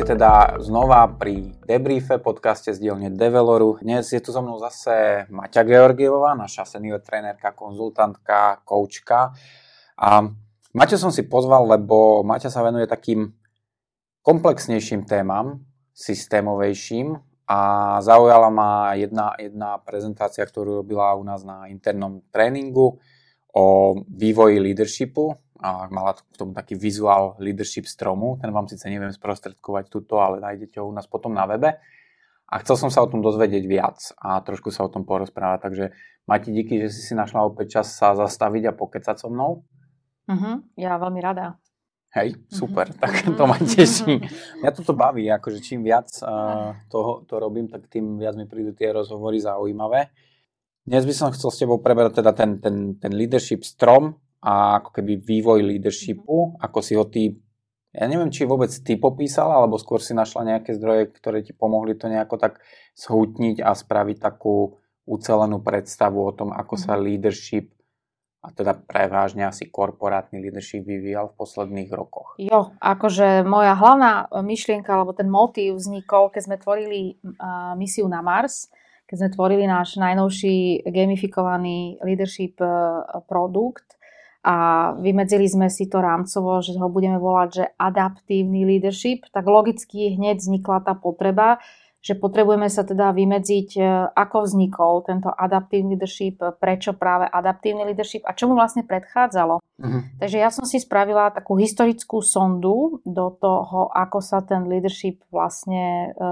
Vítajte teda znova pri debriefe podcaste z dielne Develoru. Dnes je tu so mnou zase Maťa Georgievová, naša senior trénerka, konzultantka, koučka. A Maťa som si pozval, lebo Maťa sa venuje takým komplexnejším témam, systémovejším a zaujala ma jedna, jedna prezentácia, ktorú robila u nás na internom tréningu o vývoji leadershipu mala k tomu taký vizuál leadership stromu. Ten vám síce neviem sprostredkovať túto, ale nájdete ho u nás potom na webe. A chcel som sa o tom dozvedieť viac a trošku sa o tom porozprávať. Takže Mati, díky, že si si našla opäť čas sa zastaviť a pokecať so mnou. Uh-huh, ja veľmi rada. Hej, super, uh-huh. tak to ma teší. Mňa toto baví, akože čím viac uh, toho, to robím, tak tým viac mi prídu tie rozhovory zaujímavé. Dnes by som chcel s tebou preberať teda ten, ten, ten leadership strom, a ako keby vývoj leadershipu, ako si ho ty, ja neviem, či vôbec ty popísala, alebo skôr si našla nejaké zdroje, ktoré ti pomohli to nejako tak zhutniť a spraviť takú ucelenú predstavu o tom, ako sa mhm. leadership a teda prevážne asi korporátny leadership vyvíjal v posledných rokoch. Jo, akože moja hlavná myšlienka alebo ten motív vznikol, keď sme tvorili uh, misiu na Mars, keď sme tvorili náš najnovší gamifikovaný leadership uh, produkt a vymedzili sme si to rámcovo, že ho budeme volať, že adaptívny leadership, tak logicky hneď vznikla tá potreba, že potrebujeme sa teda vymedziť, e, ako vznikol tento adaptívny leadership, prečo práve adaptívny leadership a čo mu vlastne predchádzalo. Uh-huh. Takže ja som si spravila takú historickú sondu do toho, ako sa ten leadership vlastne e,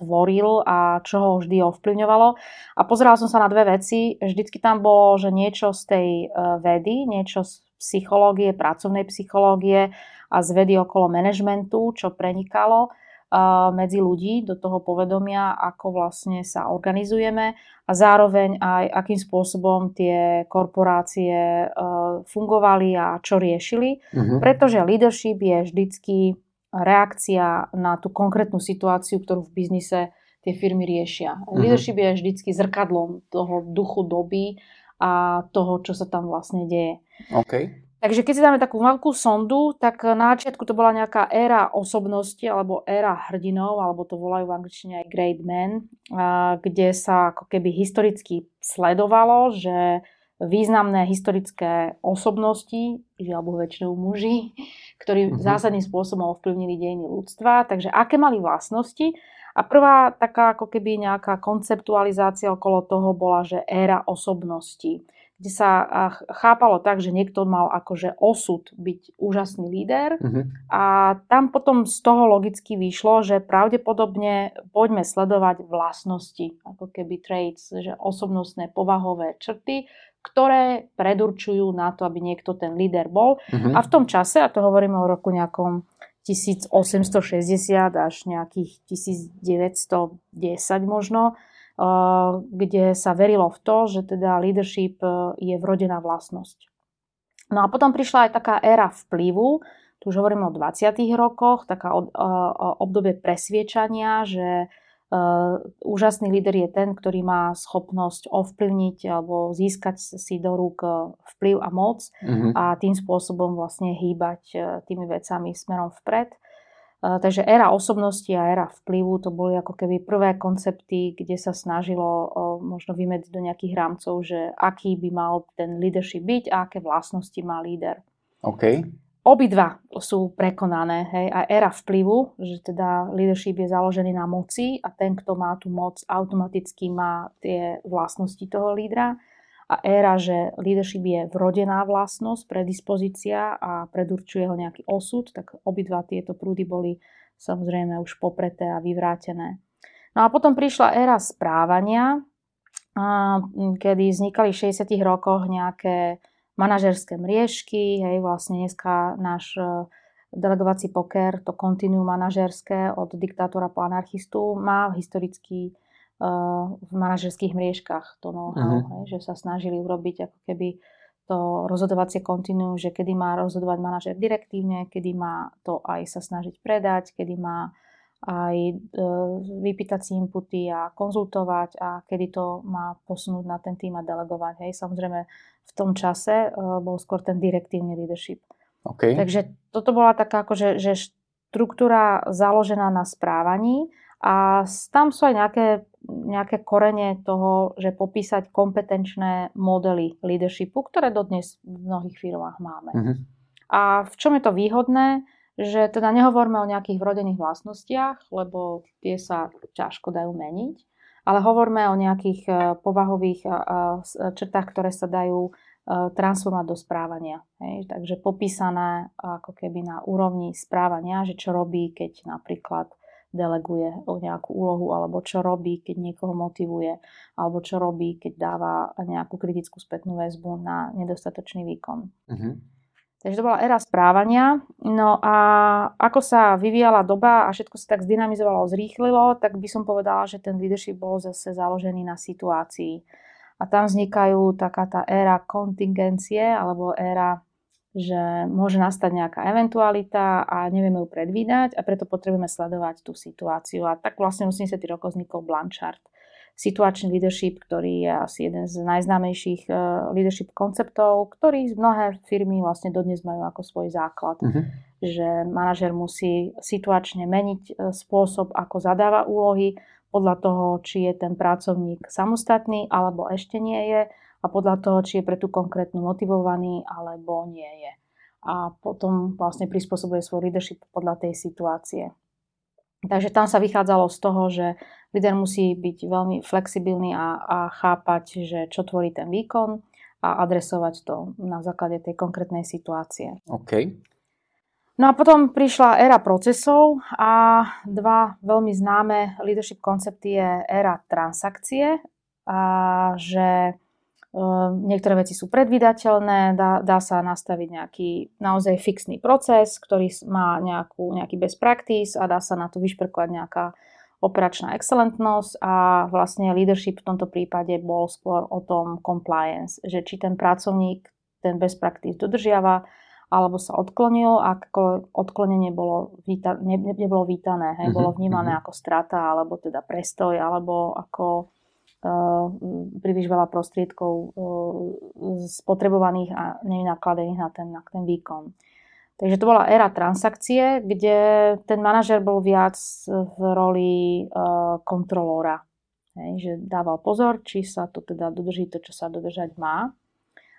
tvoril a čo ho vždy ovplyvňovalo. A pozerala som sa na dve veci. Vždycky tam bolo, že niečo z tej e, vedy, niečo z psychológie, pracovnej psychológie a z vedy okolo manažmentu, čo prenikalo medzi ľudí, do toho povedomia, ako vlastne sa organizujeme a zároveň aj akým spôsobom tie korporácie e, fungovali a čo riešili. Uh-huh. Pretože leadership je vždycky reakcia na tú konkrétnu situáciu, ktorú v biznise tie firmy riešia. Uh-huh. Leadership je vždycky zrkadlom toho duchu doby a toho, čo sa tam vlastne deje. Okay. Takže keď si dáme takú veľkú sondu, tak na začiatku to bola nejaká éra osobnosti alebo éra hrdinov, alebo to volajú v angličtine aj great men, kde sa ako keby historicky sledovalo, že významné historické osobnosti, alebo väčšinou muži, ktorí uh-huh. zásadným spôsobom ovplyvnili dejiny ľudstva, takže aké mali vlastnosti. A prvá taká ako keby nejaká konceptualizácia okolo toho bola, že éra osobnosti kde sa chápalo tak, že niekto mal akože osud byť úžasný líder uh-huh. a tam potom z toho logicky vyšlo, že pravdepodobne poďme sledovať vlastnosti, ako keby traits, že osobnostné povahové črty, ktoré predurčujú na to, aby niekto ten líder bol. Uh-huh. A v tom čase, a to hovoríme o roku nejakom 1860 až nejakých 1910 možno, kde sa verilo v to, že teda leadership e, je vrodená vlastnosť. No a potom prišla aj taká éra vplyvu, tu už hovoríme o 20. rokoch, taká obdobie presviečania, že úžasný líder je ten, ktorý má schopnosť ovplyvniť alebo získať si do rúk vplyv a moc mm-hmm. a tým spôsobom vlastne hýbať tými vecami smerom vpred. Takže éra osobnosti a éra vplyvu to boli ako keby prvé koncepty, kde sa snažilo možno vymedziť do nejakých rámcov, že aký by mal ten leadership byť a aké vlastnosti má líder. OK. Obidva sú prekonané. Hej. A éra vplyvu, že teda leadership je založený na moci a ten, kto má tú moc, automaticky má tie vlastnosti toho lídra a éra, že leadership je vrodená vlastnosť, predispozícia a predurčuje ho nejaký osud, tak obidva tieto prúdy boli samozrejme už popreté a vyvrátené. No a potom prišla éra správania, kedy vznikali v 60 rokoch nejaké manažerské mriežky, hej, vlastne dneska náš e, delegovací poker, to kontinuum manažerské od diktátora po anarchistu má historický v manažerských mriežkach to know-how, uh-huh. hej, že sa snažili urobiť ako keby to rozhodovacie kontinuum, že kedy má rozhodovať manažer direktívne, kedy má to aj sa snažiť predať, kedy má aj e, vypýtať si inputy a konzultovať a kedy to má posunúť na ten tým a delegovať. Hej. Samozrejme v tom čase e, bol skôr ten direktívny leadership. Okay. Takže toto bola taká akože, že štruktúra založená na správaní a tam sú aj nejaké, nejaké korene toho, že popísať kompetenčné modely leadershipu, ktoré dodnes v mnohých firmách máme. Mm-hmm. A v čom je to výhodné? Že teda nehovoríme o nejakých vrodených vlastnostiach, lebo tie sa ťažko dajú meniť, ale hovoríme o nejakých e, povahových e, e, črtách, ktoré sa dajú transformovať do správania. Hej. Takže popísané ako keby na úrovni správania, že čo robí, keď napríklad deleguje o nejakú úlohu, alebo čo robí, keď niekoho motivuje, alebo čo robí, keď dáva nejakú kritickú spätnú väzbu na nedostatočný výkon. Uh-huh. Takže to bola éra správania. No a ako sa vyvíjala doba a všetko sa tak zdynamizovalo, zrýchlilo, tak by som povedala, že ten leadership bol zase založený na situácii. A tam vznikajú taká tá éra kontingencie alebo éra že môže nastať nejaká eventualita a nevieme ju predvídať a preto potrebujeme sledovať tú situáciu. A tak vlastne 80. rokov vznikol Blanchard. Situačný leadership, ktorý je asi jeden z najznámejších eh, leadership konceptov, ktorý mnohé firmy vlastne dodnes majú ako svoj základ. Uh-huh. Že manažer musí situačne meniť eh, spôsob, ako zadáva úlohy podľa toho, či je ten pracovník samostatný alebo ešte nie je a podľa toho, či je pre tú konkrétnu motivovaný alebo nie je. A potom vlastne prispôsobuje svoj leadership podľa tej situácie. Takže tam sa vychádzalo z toho, že líder musí byť veľmi flexibilný a, a chápať, že čo tvorí ten výkon a adresovať to na základe tej konkrétnej situácie. OK. No a potom prišla éra procesov a dva veľmi známe leadership koncepty je éra transakcie, a že niektoré veci sú predvydateľné, dá, dá sa nastaviť nejaký naozaj fixný proces, ktorý má nejakú, nejaký best practice a dá sa na to vyšperkovať nejaká operačná excelentnosť a vlastne leadership v tomto prípade bol skôr o tom compliance, že či ten pracovník ten best practice dodržiava alebo sa odklonil, ak odklonenie bolo víta, ne, nebolo vítané, hej, bolo mhm, vnímané mhm. ako strata alebo teda prestoj alebo ako príliš veľa prostriedkov eh, spotrebovaných a nevynakladených na ten, na ten výkon. Takže to bola éra transakcie, kde ten manažer bol viac v roli eh, kontrolóra. Hej, že dával pozor, či sa to teda dodrží to, čo sa dodržať má.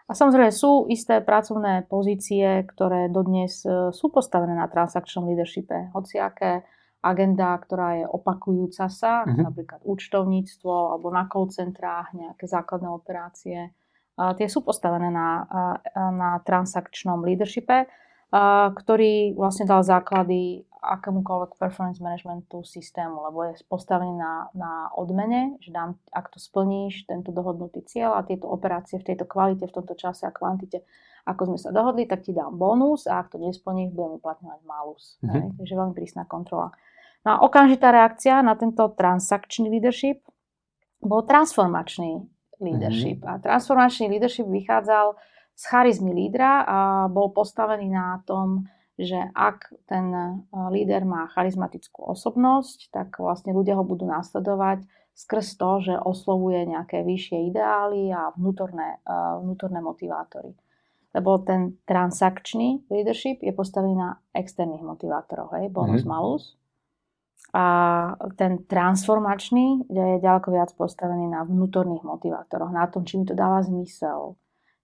A samozrejme sú isté pracovné pozície, ktoré dodnes sú postavené na transakčnom leadershipe. Hociaké agenda, ktorá je opakujúca sa, uh-huh. napríklad účtovníctvo alebo na call centrách, nejaké základné operácie. A tie sú postavené na, na transakčnom leadershipe, ktorý vlastne dal základy akémukoľvek performance managementu systému, lebo je postavený na, na odmene, že dám, ak to splníš, tento dohodnutý cieľ a tieto operácie v tejto kvalite, v tomto čase a kvantite, ako sme sa dohodli, tak ti dám bonus a ak to nesplníš, budem uplatňovať malus. Mm-hmm. Takže veľmi prísna kontrola. No a okamžitá reakcia na tento transakčný leadership bol transformačný leadership. Mm-hmm. A transformačný leadership vychádzal z charizmy lídra a bol postavený na tom, že ak ten e, líder má charizmatickú osobnosť, tak vlastne ľudia ho budú nasledovať skrz to, že oslovuje nejaké vyššie ideály a vnútorné, e, vnútorné motivátory. Lebo ten transakčný leadership je postavený na externých motivátoroch, hej, bonus mm-hmm. malus. A ten transformačný je ďaleko viac postavený na vnútorných motivátoroch, na tom, či mi to dáva zmysel,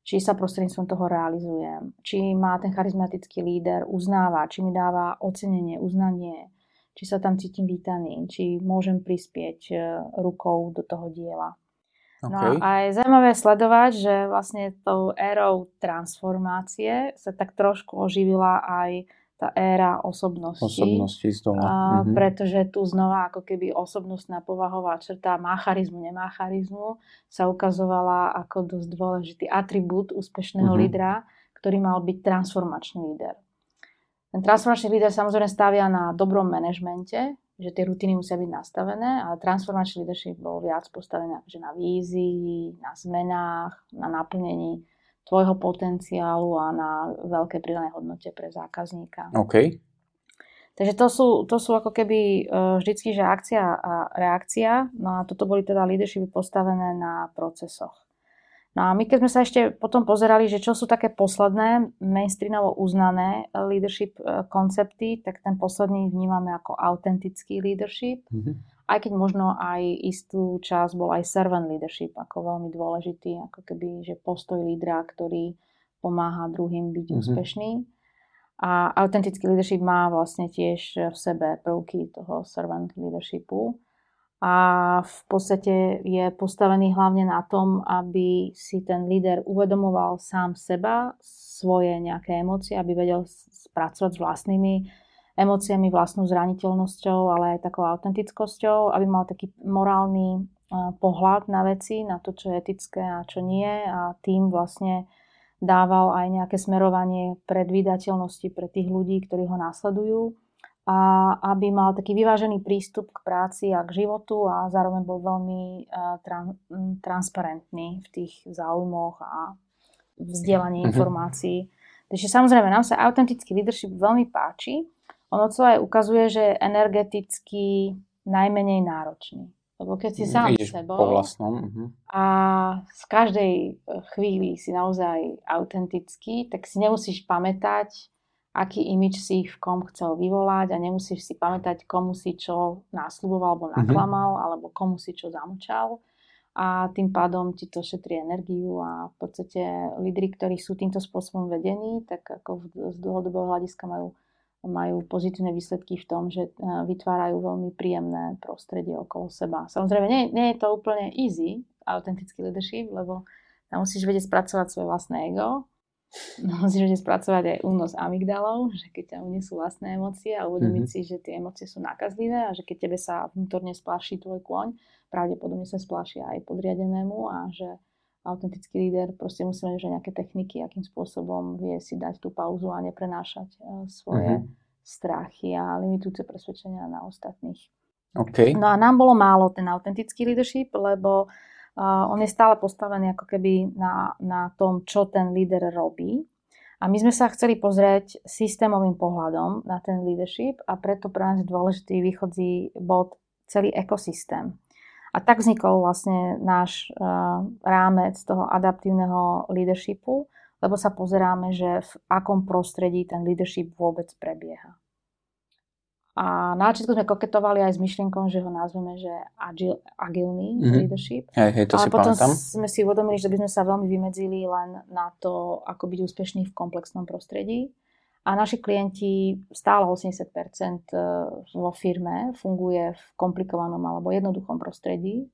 či sa prostredníctvom toho realizujem, či má ten charizmatický líder uznáva, či mi dáva ocenenie, uznanie, či sa tam cítim vítaný, či môžem prispieť e, rukou do toho diela. Okay. No a je zaujímavé sledovať, že vlastne tou érou transformácie sa tak trošku oživila aj tá éra osobnosti. Osobnosti z toho. A, mm-hmm. Pretože tu znova ako keby osobnostná povahová črta má charizmu, nemá charizmu, sa ukazovala ako dosť dôležitý atribút úspešného mm-hmm. lídra, ktorý mal byť transformačný líder. Ten transformačný líder samozrejme stavia na dobrom manažmente, že tie rutiny musia byť nastavené, ale transformačný leadership bol viac postavený že na vízii, na zmenách, na naplnení tvojho potenciálu a na veľké pridanej hodnote pre zákazníka. OK. Takže to sú, to sú ako keby e, vždycky, že akcia a reakcia. No a toto boli teda leadershipy postavené na procesoch. No a my keď sme sa ešte potom pozerali, že čo sú také posledné mainstreamovo uznané leadership e, koncepty, tak ten posledný vnímame ako autentický leadership. Mm-hmm. Aj keď možno aj istú čas bol aj servant leadership ako veľmi dôležitý, ako keby, že postoj lídra, ktorý pomáha druhým byť mm-hmm. úspešný. A autentický leadership má vlastne tiež v sebe prvky toho servant leadershipu a v podstate je postavený hlavne na tom, aby si ten líder uvedomoval sám seba, svoje nejaké emócie, aby vedel spracovať s vlastnými emóciami, vlastnou zraniteľnosťou, ale aj takou autentickosťou, aby mal taký morálny pohľad na veci, na to, čo je etické a čo nie a tým vlastne dával aj nejaké smerovanie predvídateľnosti pre tých ľudí, ktorí ho následujú a aby mal taký vyvážený prístup k práci a k životu a zároveň bol veľmi tran- transparentný v tých záujmoch a vzdielaní mm-hmm. informácií. Takže samozrejme, nám sa autentický leadership veľmi páči. Ono celé ukazuje, že je energeticky najmenej náročný. Lebo keď si sám Ideš sebou po vlastnom. Uh-huh. a z každej e, chvíli si naozaj autentický, tak si nemusíš pamätať, aký imič si v kom chcel vyvolať a nemusíš si pamätať, komu si čo násľuboval alebo mhm. naklamal, mm-hmm. alebo komu si čo zamúčal a tým pádom ti to šetrí energiu a v podstate lídry, ktorí sú týmto spôsobom vedení, tak ako z dlhodobého hľadiska majú, majú pozitívne výsledky v tom, že e, vytvárajú veľmi príjemné prostredie okolo seba. Samozrejme, nie, nie je to úplne easy, autentický leadership, lebo tam musíš vedieť spracovať svoje vlastné ego, musíš spracovať aj únos amygdalov, že keď ťa unesú vlastné emócie a uvedomiť mm-hmm. si, že tie emócie sú nákazlivé a že keď tebe sa vnútorne spláši tvoj kôň, pravdepodobne sa spláši aj podriadenému a že autentický líder proste musí mať už nejaké techniky, akým spôsobom vie si dať tú pauzu a neprenášať uh, svoje mm-hmm. strachy a limitujúce presvedčenia na ostatných. Okay. No a nám bolo málo ten autentický leadership, lebo on je stále postavený ako keby na, na tom, čo ten líder robí. A my sme sa chceli pozrieť systémovým pohľadom na ten leadership a preto pre nás je dôležitý východzí bod celý ekosystém. A tak vznikol vlastne náš uh, rámec toho adaptívneho leadershipu, lebo sa pozeráme, že v akom prostredí ten leadership vôbec prebieha. A na začiatku sme koketovali aj s myšlienkou, že ho nazveme, že agil, agilný mm-hmm. leadership. Hej, hej, to Ale si potom pamätám. sme si uvedomili, že by sme sa veľmi vymedzili len na to, ako byť úspešný v komplexnom prostredí. A naši klienti, stále 80% e, vo firme funguje v komplikovanom alebo jednoduchom prostredí,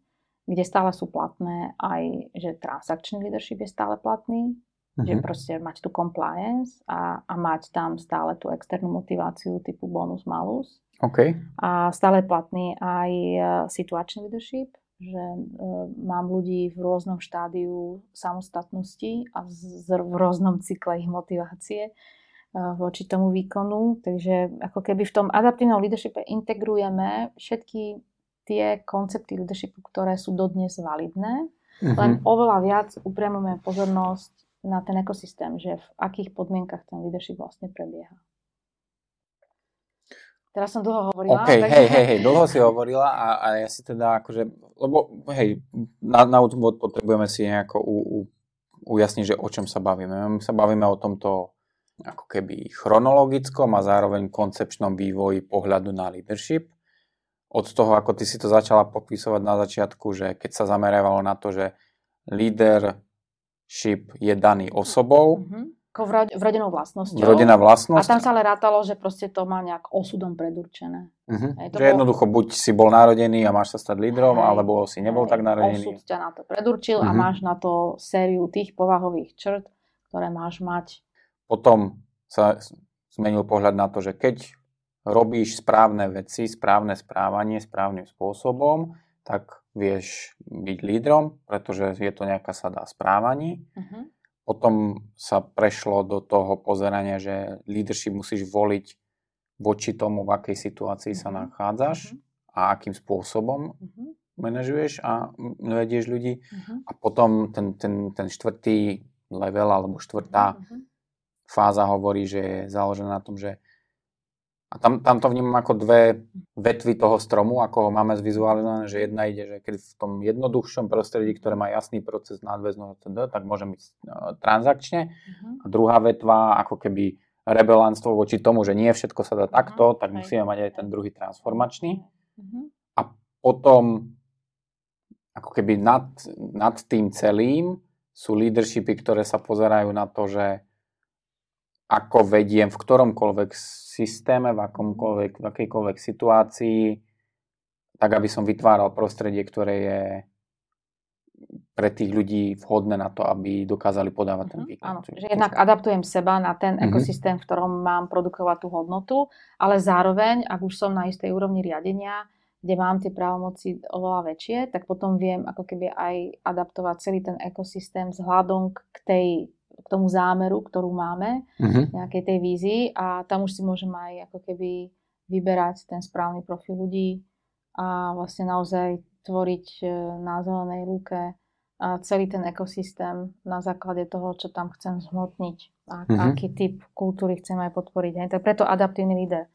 kde stále sú platné aj, že transakčný leadership je stále platný, mm-hmm. že mhm. proste mať tu compliance a, a mať tam stále tú externú motiváciu typu bonus malus. Okay. A stále platný aj e, situačný leadership, že uh, mám ľudí v rôznom štádiu samostatnosti a z, z, v rôznom cykle ich motivácie voči tomu výkonu. Takže ako keby v tom adaptívnom leadershipe integrujeme všetky tie koncepty leadershipu, ktoré sú dodnes validné, mm-hmm. len oveľa viac upriamujeme pozornosť na ten ekosystém, že v akých podmienkach ten leadership vlastne prebieha. Teraz som dlho hovorila. OK, takže... hej, hej, hej, dlho si hovorila a, a ja si teda akože, lebo hej, na, na úvod potrebujeme si nejako u, u, ujasniť, že o čom sa bavíme. My sa bavíme o tomto ako keby chronologickom a zároveň koncepčnom vývoji pohľadu na leadership. Od toho, ako ty si to začala popisovať na začiatku, že keď sa zamerávalo na to, že líder ship je daný osobou. Mm-hmm. V rodinou vlastnosťou. Rodinná vlastnosť. A tam sa ale rátalo, že proste to má nejak osudom predurčené. Uh-huh. Hej, to že bol... jednoducho buď si bol narodený a máš sa stať lídrom, hej, alebo si nebol hej, tak narodený. Osud ťa na to predurčil uh-huh. a mhm. máš na to sériu tých povahových črt, ktoré máš mať. Potom sa zmenil pohľad na to, že keď robíš správne veci, správne správanie správnym spôsobom, tak vieš byť lídrom, pretože je to nejaká sada správaní. Uh-huh. Potom sa prešlo do toho pozerania, že leadership musíš voliť voči tomu, v akej situácii uh-huh. sa mhm. nachádzaš uh-huh. a akým spôsobom uh-huh. manažuješ a vedieš ľudí. Uh-huh. A potom ten, ten, ten štvrtý level alebo štvrtá uh-huh. Fáza hovorí, že je založená na tom, že A tam, tam to vnímam ako dve vetvy toho stromu, ako ho máme zvizualizované, že jedna ide, že keď v tom jednoduchšom prostredí, ktoré má jasný proces nadväzného tak môže byť uh, transakčne. Uh-huh. A druhá vetva, ako keby rebelánstvo voči tomu, že nie všetko sa dá takto, uh-huh. tak musíme mať aj ten druhý transformačný. Uh-huh. A potom ako keby nad, nad tým celým sú leadershipy, ktoré sa pozerajú na to, že ako vediem v ktoromkoľvek systéme, v, akomkoľvek, v akejkoľvek situácii, tak aby som vytváral prostredie, ktoré je pre tých ľudí vhodné na to, aby dokázali podávať ten mhm, výkon. Áno, že jednak adaptujem seba na ten uh-huh. ekosystém, v ktorom mám produkovať tú hodnotu, ale zároveň, ak už som na istej úrovni riadenia, kde mám tie právomoci oveľa väčšie, tak potom viem ako keby aj adaptovať celý ten ekosystém vzhľadom k tej k tomu zámeru, ktorú máme, uh-huh. nejakej tej vízii a tam už si môžem aj ako keby vyberať ten správny profil ľudí a vlastne naozaj tvoriť e, na zelenej lúke celý ten ekosystém na základe toho, čo tam chcem zhmotniť a uh-huh. aký typ kultúry chcem aj podporiť. Hej. Tak preto adaptívny líder.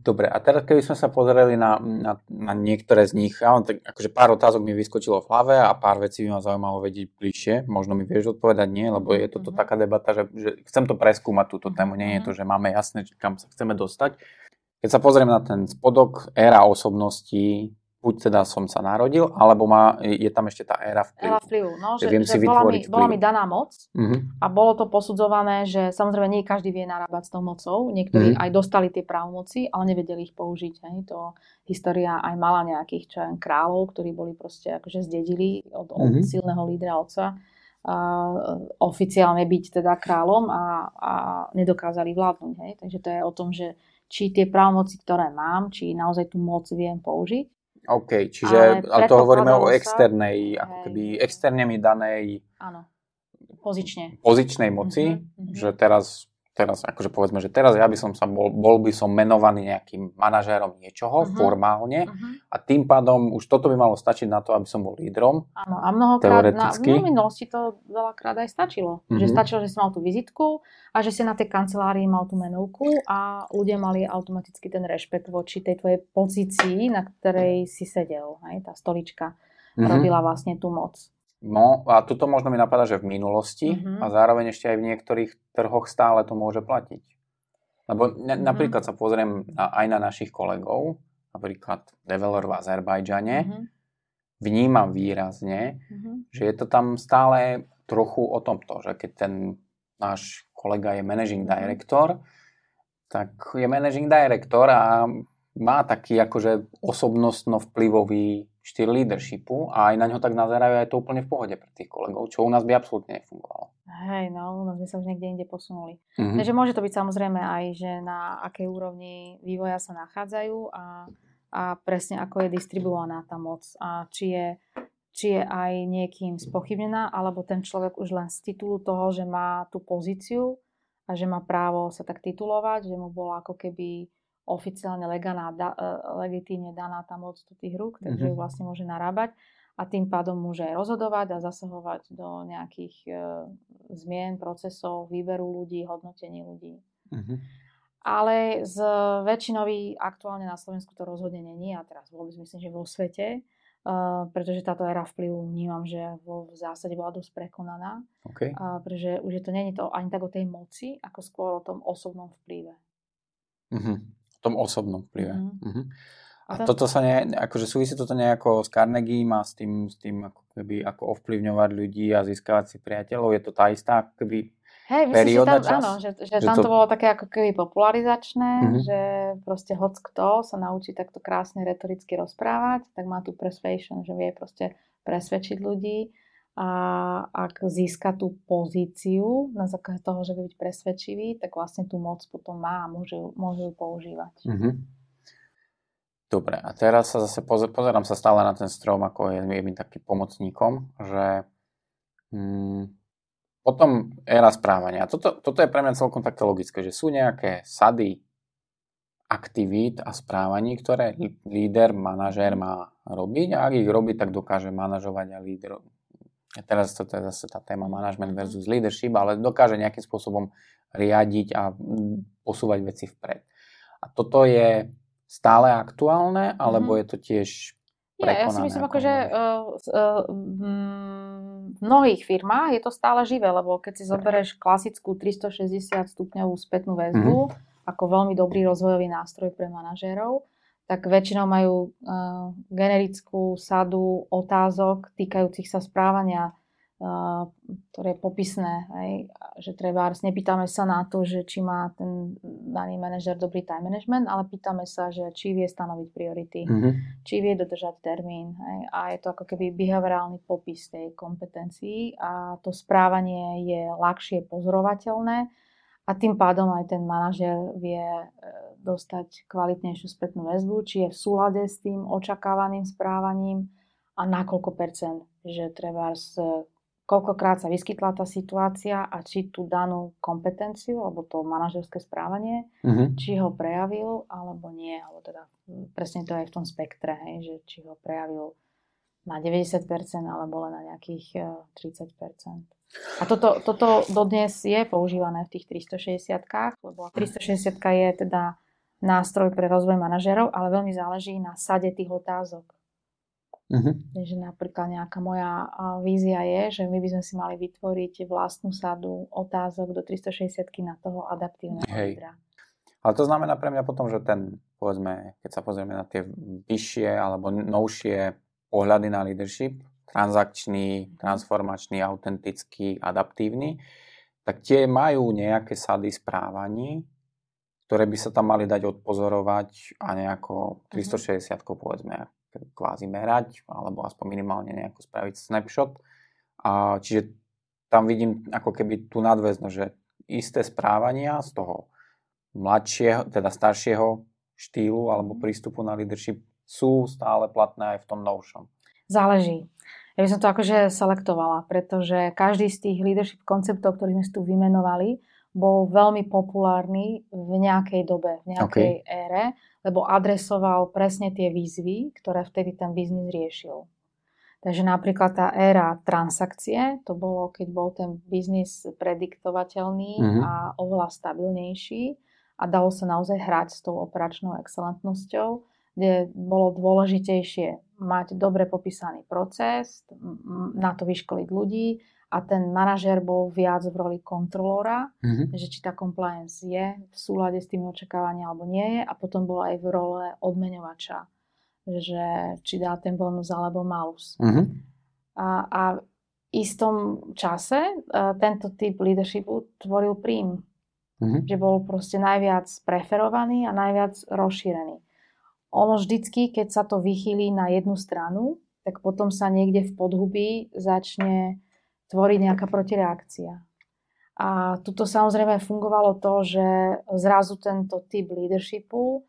Dobre, a teraz keby sme sa pozreli na, na, na niektoré z nich, ja mám tak, akože pár otázok mi vyskočilo v hlave a pár vecí by ma zaujímalo vedieť bližšie, možno mi vieš odpovedať nie, lebo je toto mm-hmm. taká debata, že, že chcem to preskúmať túto tému, nie je to, mhm. že máme jasné, kam sa chceme dostať. Keď sa pozriem na ten spodok, éra osobností, buď teda som sa narodil, alebo má, je tam ešte tá éra vplyvu. Éra vplyvu, no, že, viem že si bola, mi, bola mi daná moc uh-huh. a bolo to posudzované, že samozrejme nie každý vie narábať s tou mocou, niektorí uh-huh. aj dostali tie právomoci, ale nevedeli ich použiť. Hej. To história aj mala nejakých čo jen, kráľov, ktorí boli proste akože zdedili od, od uh-huh. silného lídra otca oficiálne byť teda kráľom a, a nedokázali vládnuť. Hej. Takže to je o tom, že či tie právomoci, ktoré mám, či naozaj tú moc viem použiť OK, čiže ale, ale to hovoríme o externej, sa, ako keby externe mi danej áno, pozične. pozičnej moci, uh-huh. že teraz teraz, akože povedzme, že teraz ja by som sa bol, bol by som menovaný nejakým manažérom niečoho uh-huh. formálne uh-huh. a tým pádom už toto by malo stačiť na to, aby som bol lídrom. Áno, a mnohokrát na, v minulosti to veľakrát aj stačilo. Uh-huh. Že stačilo, že si mal tú vizitku a že si na tej kancelárii mal tú menovku a ľudia mali automaticky ten rešpekt voči tej tvojej pozícii, na ktorej si sedel. Hej, tá stolička uh-huh. robila vlastne tú moc. No a toto možno mi napadá, že v minulosti uh-huh. a zároveň ešte aj v niektorých trhoch stále to môže platiť. Lebo ne, uh-huh. napríklad sa pozriem na, aj na našich kolegov, napríklad developer v Azerbajdžane, uh-huh. vnímam výrazne, uh-huh. že je to tam stále trochu o tomto, že keď ten náš kolega je managing director, tak je managing director a má taký akože osobnostno vplyvový štýl leadershipu a aj na ňo tak nazerajú aj to úplne v pohode pre tých kolegov, čo u nás by absolútne nefungovalo. Hej, no, nás by sa už niekde inde posunuli. Mm-hmm. Takže môže to byť samozrejme aj, že na akej úrovni vývoja sa nachádzajú a, a presne ako je distribuovaná tá moc a či je, či je aj niekým spochybnená, alebo ten človek už len z titulu toho, že má tú pozíciu a že má právo sa tak titulovať, že mu bola ako keby oficiálne leganá, da, e, legitímne daná tá moc do tých rúk, takže mm-hmm. ju vlastne môže narábať a tým pádom môže rozhodovať a zasahovať do nejakých e, zmien, procesov, výberu ľudí, hodnotení ľudí. Mm-hmm. Ale z väčšinový aktuálne na Slovensku to rozhodne není a teraz vôbec myslím, že vo svete, uh, pretože táto éra vplyvu vnímam, že vo, v zásade bola dosť prekonaná. Okay. Uh, pretože už je to není to ani tak o tej moci, ako skôr o tom osobnom vplyve. Mm-hmm tom osobnom vplyve. Mm. Uh-huh. A to... toto sa ne, akože súvisí toto nejako s Carnegie a s tým, s tým ako keby, ako ovplyvňovať ľudí a získavať si priateľov. Je to tá istá keby Hej, myslím, že tam, čas? áno, že, že, že tam to... to bolo také ako keby popularizačné, mm-hmm. že proste hoc kto sa naučí takto krásne retoricky rozprávať, tak má tu persuasion, že vie proste presvedčiť ľudí a ak získa tú pozíciu na základe toho, že vie byť presvedčivý, tak vlastne tú moc potom má a môže, môže ju používať. Mm-hmm. Dobre, a teraz sa zase pozer, pozerám sa stále na ten strom, ako je, je mi taký pomocníkom, že mm, potom éra správania. Toto, toto je pre mňa celkom také logické, že sú nejaké sady aktivít a správaní, ktoré líder, manažér má robiť a ak ich robí, tak dokáže manažovať a líder, a teraz to je zase tá téma management versus leadership, ale dokáže nejakým spôsobom riadiť a posúvať veci vpred. A toto je stále aktuálne, alebo mm-hmm. je to tiež Nie, ja si myslím, ako, že uh, uh, v mnohých firmách je to stále živé, lebo keď si zoberieš klasickú 360 stupňovú spätnú väzbu mm-hmm. ako veľmi dobrý rozvojový nástroj pre manažérov, tak väčšinou majú uh, generickú sadu otázok týkajúcich sa správania, uh, ktoré je popisné, hej, že treba, nepýtame sa na to, že či má ten daný manažer dobrý time management, ale pýtame sa, že či vie stanoviť priority, mm-hmm. či vie dodržať termín. Hej, a je to ako keby behaviorálny popis tej kompetencií a to správanie je ľahšie pozorovateľné a tým pádom aj ten manažer vie e, dostať kvalitnejšiu spätnú väzbu, či je v súlade s tým očakávaným správaním a na koľko percent, že treba koľkokrát sa vyskytla tá situácia a či tú danú kompetenciu, alebo to manažerské správanie, mm-hmm. či ho prejavil, alebo nie, alebo teda presne to je v tom spektre, hej, že či ho prejavil na 90%, alebo len na nejakých 30%. A toto, toto dodnes je používané v tých 360 lebo 360 je teda nástroj pre rozvoj manažerov, ale veľmi záleží na sade tých otázok. Uh-huh. Takže napríklad nejaká moja vízia je, že my by sme si mali vytvoriť vlastnú sadu otázok do 360 na toho adaptívneho Hej. lídra. Ale to znamená pre mňa potom, že ten, povedzme, keď sa pozrieme na tie vyššie alebo novšie pohľady na leadership, transakčný, transformačný, autentický, adaptívny, tak tie majú nejaké sady správaní, ktoré by sa tam mali dať odpozorovať a nejako 360 mhm. povedzme kvázi merať, alebo aspoň minimálne nejako spraviť snapshot. A čiže tam vidím ako keby tú nadväznosť, že isté správania z toho mladšieho, teda staršieho štýlu alebo mhm. prístupu na leadership sú stále platné aj v tom novšom. Záleží. Ja by som to akože selektovala, pretože každý z tých leadership konceptov, ktorých sme tu vymenovali, bol veľmi populárny v nejakej dobe, v nejakej okay. ére, lebo adresoval presne tie výzvy, ktoré vtedy ten biznis riešil. Takže napríklad tá éra transakcie, to bolo, keď bol ten biznis prediktovateľný mm-hmm. a oveľa stabilnejší a dalo sa naozaj hrať s tou operačnou excelentnosťou kde bolo dôležitejšie mať dobre popísaný proces, na to vyškoliť ľudí a ten manažer bol viac v roli kontrolóra, mm-hmm. že či tá compliance je v súlade s tými očakávania alebo nie je a potom bol aj v role odmeňovača, že či dá ten bonus alebo malus. Mm-hmm. A, a v istom čase uh, tento typ leadershipu tvoril príjm, mm-hmm. že bol proste najviac preferovaný a najviac rozšírený ono vždycky, keď sa to vychýli na jednu stranu, tak potom sa niekde v podhubí začne tvoriť nejaká protireakcia. A tuto samozrejme fungovalo to, že zrazu tento typ leadershipu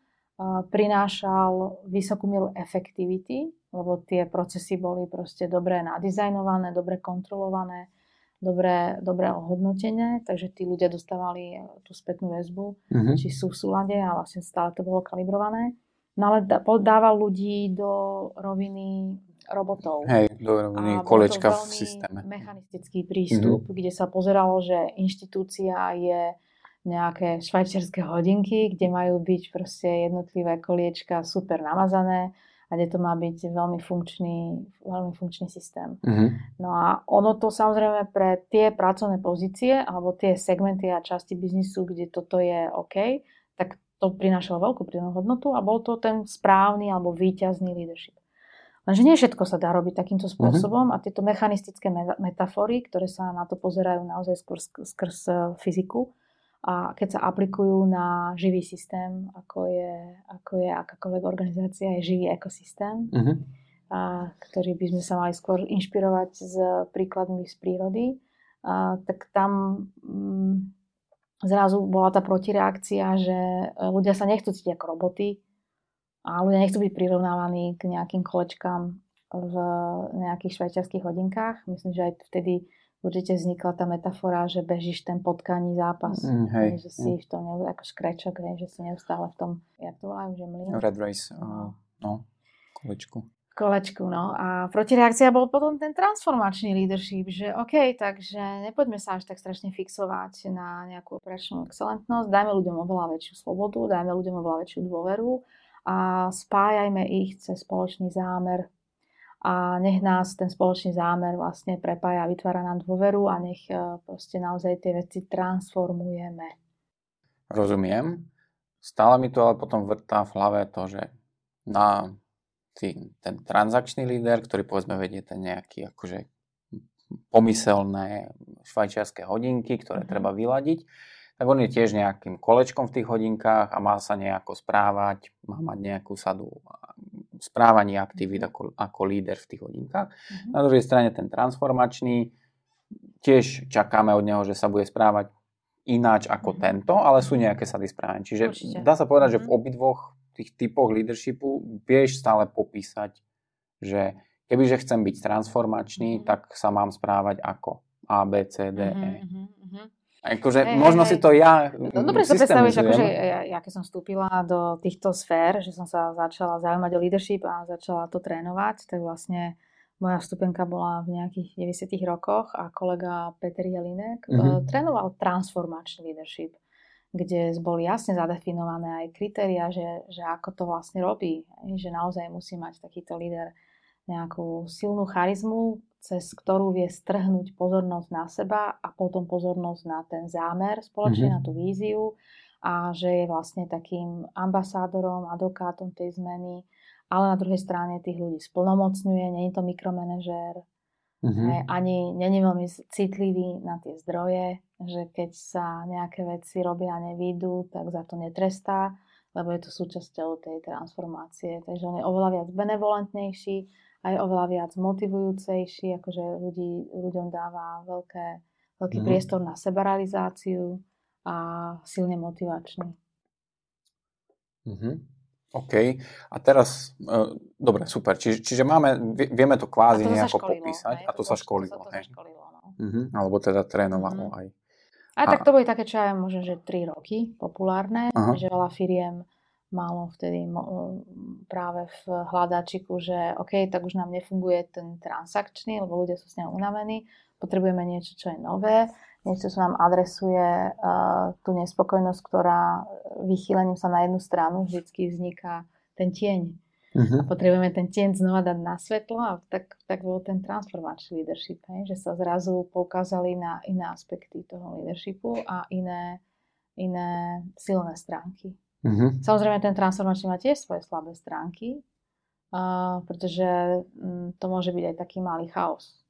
prinášal vysokú mieru efektivity, lebo tie procesy boli proste dobre nadizajnované, dobre kontrolované, dobre, dobre ohodnotené, takže tí ľudia dostávali tú spätnú väzbu, mm-hmm. či sú v súlade a vlastne stále to bolo kalibrované. No ale podával ľudí do roviny robotov. Hej, do roviny a kolečka v systéme. mechanistický prístup, mm-hmm. kde sa pozeralo, že inštitúcia je nejaké švajčiarske hodinky, kde majú byť proste jednotlivé koliečka super namazané a kde to má byť veľmi funkčný, veľmi funkčný systém. Mm-hmm. No a ono to samozrejme pre tie pracovné pozície alebo tie segmenty a časti biznisu, kde toto je OK, tak to prinášalo veľkú pridanú hodnotu a bol to ten správny alebo výťazný leadership. Lenže nie všetko sa dá robiť takýmto mhm. spôsobom uh-huh. a tieto mechanistické metafory, ktoré sa na to pozerajú naozaj skôr skrz e, fyziku a keď sa aplikujú na živý systém, ako je, ako je akákoľvek organizácia, je živý ekosystém, uh-huh. a, ktorý by sme sa mali skôr inšpirovať s príkladmi z prírody, a, tak tam... Mm, zrazu bola tá protireakcia, že e, ľudia sa nechcú cítiť ako roboty a ľudia nechcú byť prirovnávaní k nejakým kolečkám v nejakých švajčiarských hodinkách. Myslím, že aj vtedy určite vznikla tá metafora, že bežíš ten potkaní zápas. Mm, hej, že si mm. v tom, ako škrečok, hej, že si neustále v tom, jak to volajú, že mlin. Red race, uh, no, kolečku. Kolečku, no. A protireakcia bol potom ten transformačný leadership, že OK, takže nepoďme sa až tak strašne fixovať na nejakú operačnú excelentnosť, dajme ľuďom oveľa väčšiu slobodu, dajme ľuďom oveľa väčšiu dôveru a spájajme ich cez spoločný zámer a nech nás ten spoločný zámer vlastne prepája, vytvára nám dôveru a nech e, proste naozaj tie veci transformujeme. Rozumiem. Stále mi to ale potom vrtá v hlave to, že na tý, ten transakčný líder, ktorý povedzme vedie ten nejaký akože pomyselné švajčiarske hodinky, ktoré mm-hmm. treba vyladiť, tak on je tiež nejakým kolečkom v tých hodinkách a má sa nejako správať, má mať nejakú sadu správaní aktivít ako, ako líder v tých hodinkách. Mm-hmm. Na druhej strane ten transformačný, tiež čakáme od neho, že sa bude správať ináč ako mm-hmm. tento, ale sú nejaké sady správania. Čiže Určite. dá sa povedať, že v mhm. obidvoch tých typoch leadershipu vieš stále popísať, že kebyže chcem byť transformačný, mm-hmm. tak sa mám správať ako A, B, C, D, E. Mm-hmm. Akože hey, možno hey, si to ja no, Dobre sa predstavíš, akože ja, ja keď som vstúpila do týchto sfér, že som sa začala zaujímať o leadership a začala to trénovať, tak vlastne moja vstupenka bola v nejakých 90 rokoch a kolega Peter Jelinek mm-hmm. trénoval transformačný leadership kde boli jasne zadefinované aj kritéria, že, že ako to vlastne robí. Že naozaj musí mať takýto líder nejakú silnú charizmu, cez ktorú vie strhnúť pozornosť na seba a potom pozornosť na ten zámer spoločne, mm-hmm. na tú víziu a že je vlastne takým ambasádorom, advokátom tej zmeny, ale na druhej strane tých ľudí splnomocňuje, nie je to mikromanažér, mm-hmm. ani není veľmi citlivý na tie zdroje, že keď sa nejaké veci robia a nevídu, tak za to netrestá, lebo je to súčasťou tej transformácie. Takže on je oveľa viac benevolentnejší, aj oveľa viac motivujúcejší, akože ľudí, ľuďom dáva veľké, veľký mm. priestor na sebaralizáciu a silne motivačný. Mm-hmm. OK. A teraz, uh, dobre, super. Čiže, čiže máme, vieme to kvázi nejako školilo, popísať. Hej? A to, to sa školilo. To, to, to sa školilo no. uh-huh. Alebo teda trénovalo uh-huh. aj. A, a tak to boli také, čo aj možno, že 3 roky populárne, uh-huh. že veľa firiem malo vtedy práve v hľadáčiku, že OK, tak už nám nefunguje ten transakčný, lebo ľudia sú s ňou unavení, potrebujeme niečo, čo je nové, čo nám adresuje uh, tú nespokojnosť, ktorá vychýlením sa na jednu stranu vždycky vzniká ten tieň. Uh-huh. A potrebujeme ten tieň znova dať na svetlo a tak, tak bol ten transformačný leadership, hej? že sa zrazu poukázali na iné aspekty toho leadershipu a iné, iné silné stránky. Uh-huh. Samozrejme ten transformačný má tiež svoje slabé stránky, uh, pretože um, to môže byť aj taký malý chaos.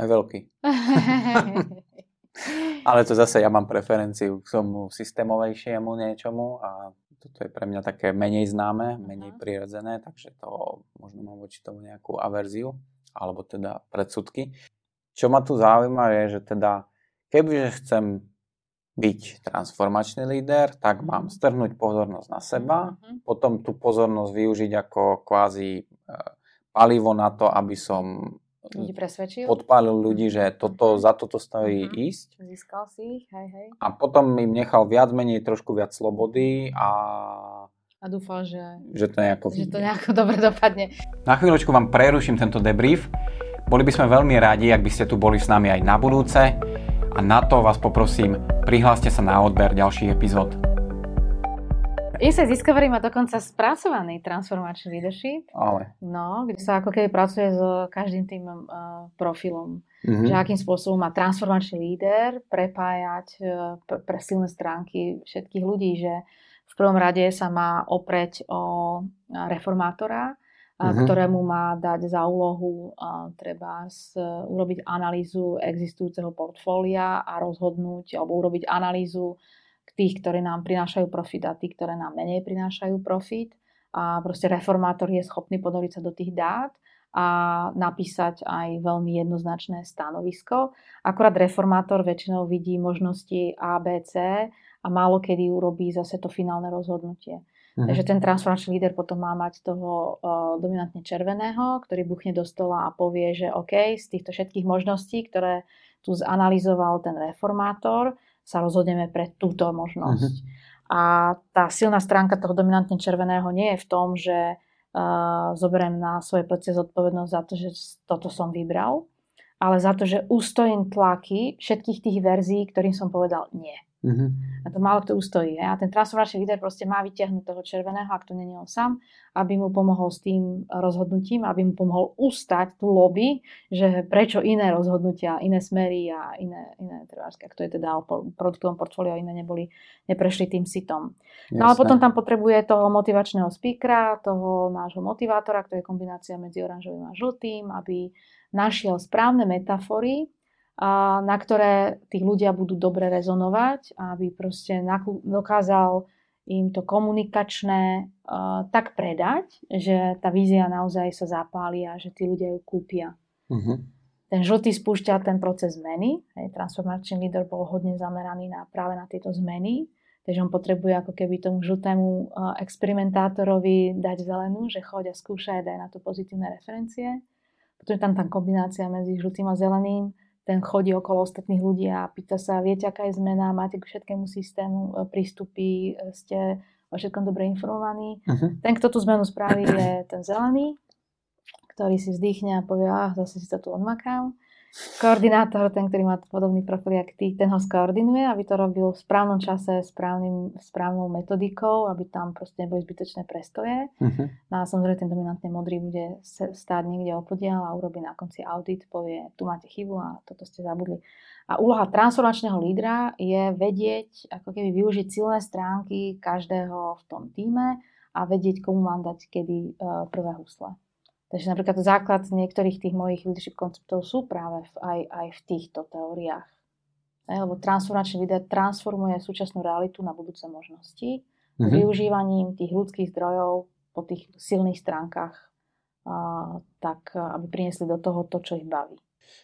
Aj veľký. Ale to zase ja mám preferenciu k tomu systémovejšiemu niečomu a toto je pre mňa také menej známe, menej uh-huh. prirodzené, takže to možno mám voči tomu nejakú averziu, alebo teda predsudky. Čo ma tu zaujíma je, že teda kebyže chcem byť transformačný líder, tak mám strhnúť pozornosť na seba, uh-huh. potom tú pozornosť využiť ako kvázi e, palivo na to, aby som ľudí presvedčil. Podpálil ľudí, že toto, uh-huh. za toto stojí uh-huh. ísť. Získal si ich, hej, hej. A potom im nechal viac menej trošku viac slobody a... A dúfal, že, že, to nejako, že to nejako dobre dopadne. Na chvíľočku vám preruším tento debrief. Boli by sme veľmi radi, ak by ste tu boli s nami aj na budúce. A na to vás poprosím, prihláste sa na odber ďalších epizód. Insight Discovery má dokonca spracovaný transformačný leadership. Ale. No, kde sa ako keby pracuje s každým tým uh, profilom. Mm-hmm. Že akým spôsobom má transformačný líder prepájať uh, pre, silné stránky všetkých ľudí, že v prvom rade sa má opreť o reformátora, mm-hmm. ktorému má dať za úlohu uh, treba s, uh, urobiť analýzu existujúceho portfólia a rozhodnúť alebo urobiť analýzu tých, ktorí nám prinášajú profit a tí, ktoré nám menej prinášajú profit. A proste reformátor je schopný podoriť sa do tých dát a napísať aj veľmi jednoznačné stanovisko. Akorát reformátor väčšinou vidí možnosti A, B, C a málo kedy urobí zase to finálne rozhodnutie. Mhm. Takže ten transformačný líder potom má mať toho uh, dominantne červeného, ktorý buchne do stola a povie, že OK, z týchto všetkých možností, ktoré tu zanalizoval ten reformátor, sa rozhodneme pre túto možnosť. Uh-huh. A tá silná stránka toho dominantne červeného nie je v tom, že uh, zoberiem na svoje plece zodpovednosť za to, že toto som vybral, ale za to, že ustojím tlaky všetkých tých verzií, ktorým som povedal nie. Uh-huh. A to málo kto ustojí. A ten transformačný líder proste má vyťahnuť toho červeného, ak to není on sám, aby mu pomohol s tým rozhodnutím, aby mu pomohol ustať tú lobby, že prečo iné rozhodnutia, iné smery a iné, iné trvážky, ak to je teda o produktovom portfóliu, iné neboli, neprešli tým sitom. No ale potom tam potrebuje toho motivačného speakera, toho nášho motivátora, ktorý je kombinácia medzi oranžovým a žltým, aby našiel správne metafory, na ktoré tí ľudia budú dobre rezonovať, aby proste dokázal im to komunikačné tak predať, že tá vízia naozaj sa zapáli a že tí ľudia ju kúpia. Uh-huh. Ten žltý spúšťa ten proces zmeny. Hej, transformačný líder bol hodne zameraný na, práve na tieto zmeny. Takže on potrebuje ako keby tomu žltému experimentátorovi dať zelenú, že choď a skúšaj, daj na to pozitívne referencie. Potom je tam tá kombinácia medzi žltým a zeleným ten chodí okolo ostatných ľudí a pýta sa, viete, aká je zmena, máte k všetkému systému e, prístupy, e, ste o všetkom dobre informovaní. Uh-huh. Ten, kto tú zmenu spraví, je ten zelený, ktorý si vzdychne a povie, ah, zase si to tu odmakám koordinátor, ten, ktorý má podobný profil jak ty, ten ho skoordinuje, aby to robil v správnom čase, správnym, správnou metodikou, aby tam proste neboli zbytočné prestoje. Uh-huh. No a samozrejme ten dominantne modrý bude stáť niekde opodiaľ a urobí na konci audit, povie, tu máte chybu a toto ste zabudli. A úloha transformačného lídra je vedieť, ako keby využiť silné stránky každého v tom týme a vedieť, komu mám dať kedy uh, prvé husle. Takže napríklad základ niektorých tých mojich leadership konceptov sú práve v, aj, aj v týchto teóriách. Lebo transformačný líder transformuje súčasnú realitu na budúce možnosti mm-hmm. využívaním tých ľudských zdrojov po tých silných stránkach, a, tak aby priniesli do toho to, čo ich baví.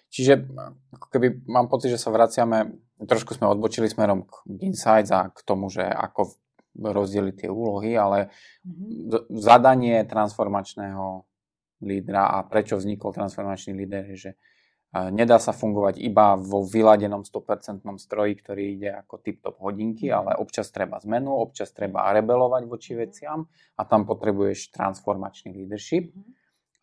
Čiže ako keby mám pocit, že sa vraciame, trošku sme odbočili smerom k insights a k tomu, že ako rozdeliť tie úlohy, ale mm-hmm. zadanie transformačného lídra a prečo vznikol transformačný líder, je, že nedá sa fungovať iba vo vyladenom 100% stroji, ktorý ide ako tip-top hodinky, mhm. ale občas treba zmenu, občas treba rebelovať voči veciam a tam potrebuješ transformačný leadership mhm.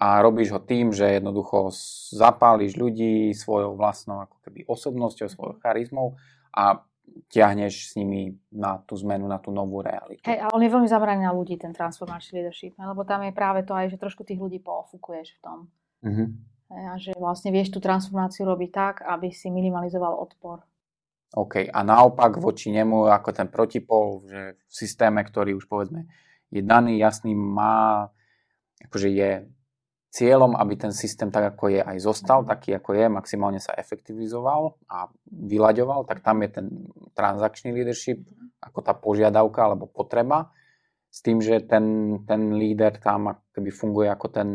a robíš ho tým, že jednoducho zapáliš ľudí svojou vlastnou ako keby osobnosťou, svojou mhm. charizmou a ťahneš s nimi na tú zmenu, na tú novú realitu. Hej, ale on je veľmi zameraný na ľudí, ten transformačný leadership, lebo tam je práve to aj, že trošku tých ľudí poofukuješ v tom. Hej, a že vlastne vieš tú transformáciu robiť tak, aby si minimalizoval odpor. OK. A naopak voči nemu ako ten protipol, že v systéme, ktorý už povedzme je daný, jasný, má, akože je cieľom, aby ten systém tak, ako je, aj zostal, mhm. taký, ako je, maximálne sa efektivizoval a vyľaďoval, tak tam je ten transakčný leadership mhm. ako tá požiadavka alebo potreba, s tým, že ten, ten líder tam akoby funguje ako ten,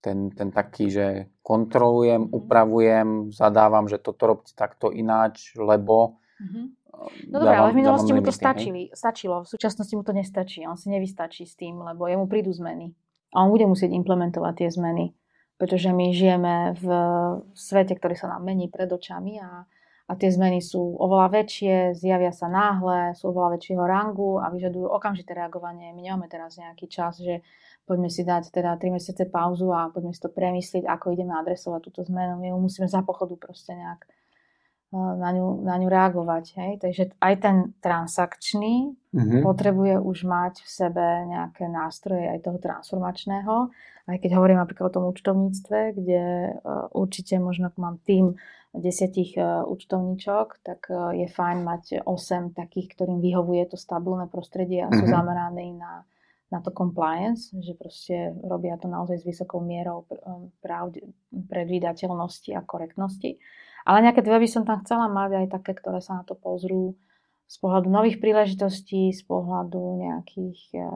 ten, ten taký, že kontrolujem, mhm. upravujem, zadávam, že toto robte takto ináč, lebo mm-hmm. No dobré, ale v minulosti mu to stačili, stačilo, v súčasnosti mu to nestačí, on si nevystačí s tým, lebo jemu prídu zmeny. A on bude musieť implementovať tie zmeny, pretože my žijeme v svete, ktorý sa nám mení pred očami a, a tie zmeny sú oveľa väčšie, zjavia sa náhle, sú oveľa väčšieho rangu a vyžadujú okamžité reagovanie. My nemáme teraz nejaký čas, že poďme si dať teda 3 mesiace pauzu a poďme si to premyslieť, ako ideme adresovať túto zmenu. My ju musíme za pochodu proste nejak na ňu, na ňu reagovať. Hej? Takže aj ten transakčný mm-hmm. potrebuje už mať v sebe nejaké nástroje aj toho transformačného. Aj keď hovorím napríklad o tom účtovníctve, kde uh, určite možno mám tým desiatich uh, účtovníčok, tak uh, je fajn mať 8 takých, ktorým vyhovuje to stabilné prostredie a mm-hmm. sú mhm. zameraní na, na to compliance, že proste robia to naozaj s vysokou mierou pravde, predvídateľnosti a korektnosti. Ale nejaké dve by som tam chcela mať aj také, ktoré sa na to pozrú z pohľadu nových príležitostí, z pohľadu nejakých eh,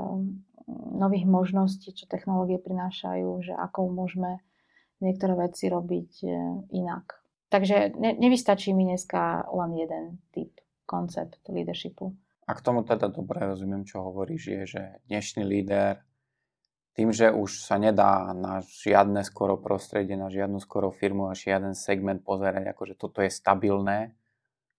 nových možností, čo technológie prinášajú, že ako môžeme niektoré veci robiť eh, inak. Takže ne, nevystačí mi dneska len jeden typ, koncept leadershipu. A k tomu teda dobre rozumiem, čo hovoríš, je, že dnešný líder tým, že už sa nedá na žiadne skoro prostredie, na žiadnu skoro firmu a žiaden segment pozerať, akože toto je stabilné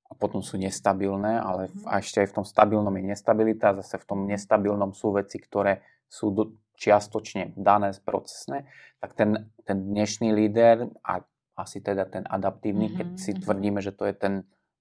a potom sú nestabilné, ale v, mhm. a ešte aj v tom stabilnom je nestabilita, zase v tom nestabilnom sú veci, ktoré sú do, čiastočne dané procesné, tak ten, ten dnešný líder a asi teda ten adaptívny, mm-hmm. keď si mhm. tvrdíme, že to je ten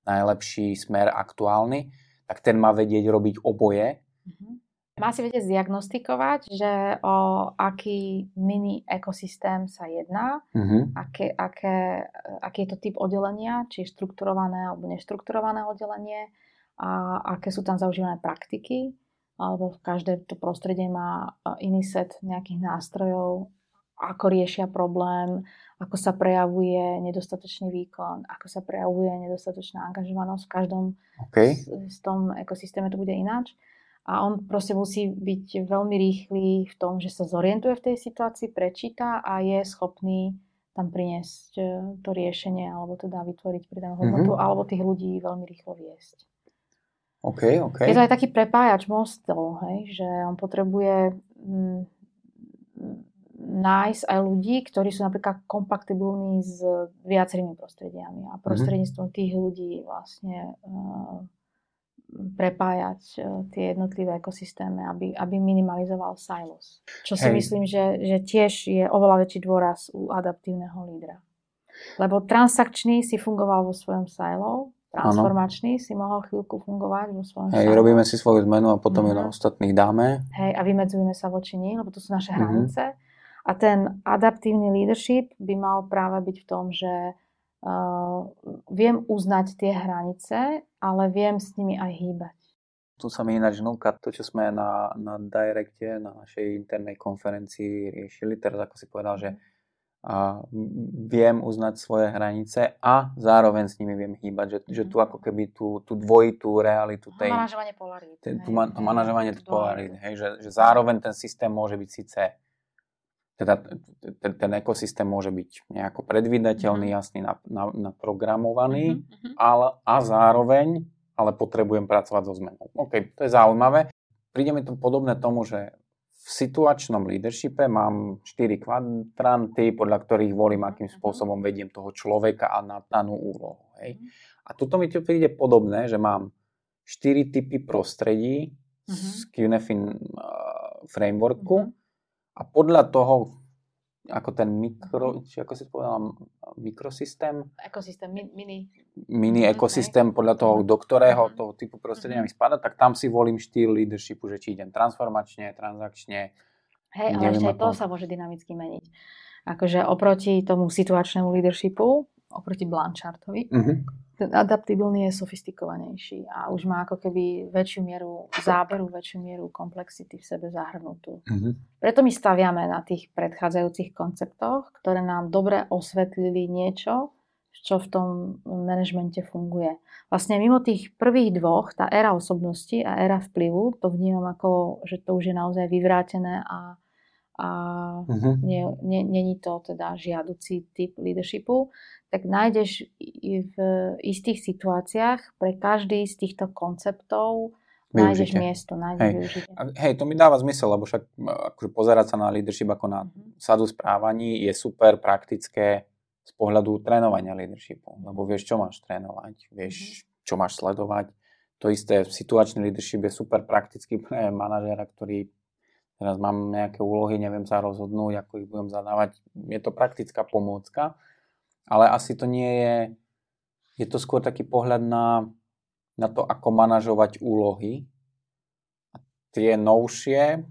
najlepší smer aktuálny, tak ten má vedieť robiť oboje. Mm-hmm. Má si vedieť zdiagnostikovať, že o aký mini ekosystém sa jedná, mm-hmm. aké, aké, aký je to typ oddelenia, či štrukturované alebo neštrukturované oddelenie a aké sú tam zaužívané praktiky, alebo v každé to prostredie má iný set nejakých nástrojov, ako riešia problém, ako sa prejavuje nedostatočný výkon, ako sa prejavuje nedostatočná angažovanosť. V každom okay. z, z tom ekosystéme to bude ináč. A on proste musí byť veľmi rýchly v tom, že sa zorientuje v tej situácii, prečíta a je schopný tam priniesť e, to riešenie alebo teda vytvoriť pridanú hodnotu mm-hmm. alebo tých ľudí veľmi rýchlo viesť. Okay, okay. Je to aj taký prepájač mostov, hej, že on potrebuje mm, nájsť aj ľudí, ktorí sú napríklad kompatibilní s viacerými prostrediami a mhm. prostredníctvom tých ľudí vlastne uh, prepájať uh, tie jednotlivé ekosystémy, aby, aby minimalizoval silos. Čo si Hej. myslím, že, že tiež je oveľa väčší dôraz u adaptívneho lídra. Lebo transakčný si fungoval vo svojom silo, transformačný ano. si mohol chvíľku fungovať vo svojom Hej, silo. robíme si svoju zmenu a potom mm-hmm. ju na ostatných dáme. Hej, a vymedzujeme sa voči ní, lebo to sú naše mm-hmm. hranice. A ten adaptívny leadership by mal práve byť v tom, že uh, viem uznať tie hranice, ale viem s nimi aj hýbať. Tu sa mi ináč núka to, čo sme na, na Directe, na našej internej konferencii riešili. Teraz ako si povedal, že a viem uznať svoje hranice a zároveň s nimi viem hýbať, že, že tu ako keby tú, tú dvojitú realitu tej... Manažovanie polarít. Ten, tu, to manažovanie polarít, hej, že, že zároveň ten systém môže byť síce teda ten, ten ekosystém môže byť nejako predvídateľný, mm-hmm. jasný, naprogramovaný, mm-hmm. ale, a zároveň ale potrebujem pracovať so zmenou. OK, to je zaujímavé. Príde mi to podobné tomu, že v situačnom leadershipe mám 4 kvadranty, podľa ktorých volím, akým mhm. spôsobom vediem toho človeka a na danú úlohu. Hej. Mhm. A tuto mi to príde podobné, že mám 4 typy prostredí mm-hmm. z QNFIN uh, frameworku mm-hmm a podľa toho, ako ten mikro, či ako si povedala, mikrosystém? Ekosystém, mini. Mini mhm, ekosystém, podľa toho, do ktorého mm-hmm. toho typu prostredia mi spada, tak tam si volím štýl leadershipu, že či idem transformačne, transakčne. Hej, ale ešte aj to sa môže dynamicky meniť. Akože oproti tomu situačnému leadershipu, oproti Blanchartovi, mm-hmm ten adaptibilný je sofistikovanejší a už má ako keby väčšiu mieru záberu, väčšiu mieru komplexity v sebe zahrnutú. Mm-hmm. Preto my staviame na tých predchádzajúcich konceptoch, ktoré nám dobre osvetlili niečo, čo v tom manažmente funguje. Vlastne mimo tých prvých dvoch, tá éra osobnosti a éra vplyvu, to vnímam ako, že to už je naozaj vyvrátené a, a uh-huh. není to teda žiaducí typ leadershipu tak nájdeš v istých situáciách pre každý z týchto konceptov Využite. nájdeš miesto, nájdeš hej. využitie. Hej, to mi dáva zmysel, lebo však akože pozerať sa na leadership ako na mm-hmm. sadu správaní je super praktické z pohľadu trénovania leadershipu, lebo vieš, čo máš trénovať, vieš, mm-hmm. čo máš sledovať. To isté, situačný leadership je super praktický pre manažéra, ktorý teraz mám nejaké úlohy, neviem sa rozhodnúť, ako ich budem zadávať. Je to praktická pomôcka, ale asi to nie je, je to skôr taký pohľad na, na to, ako manažovať úlohy. A tie novšie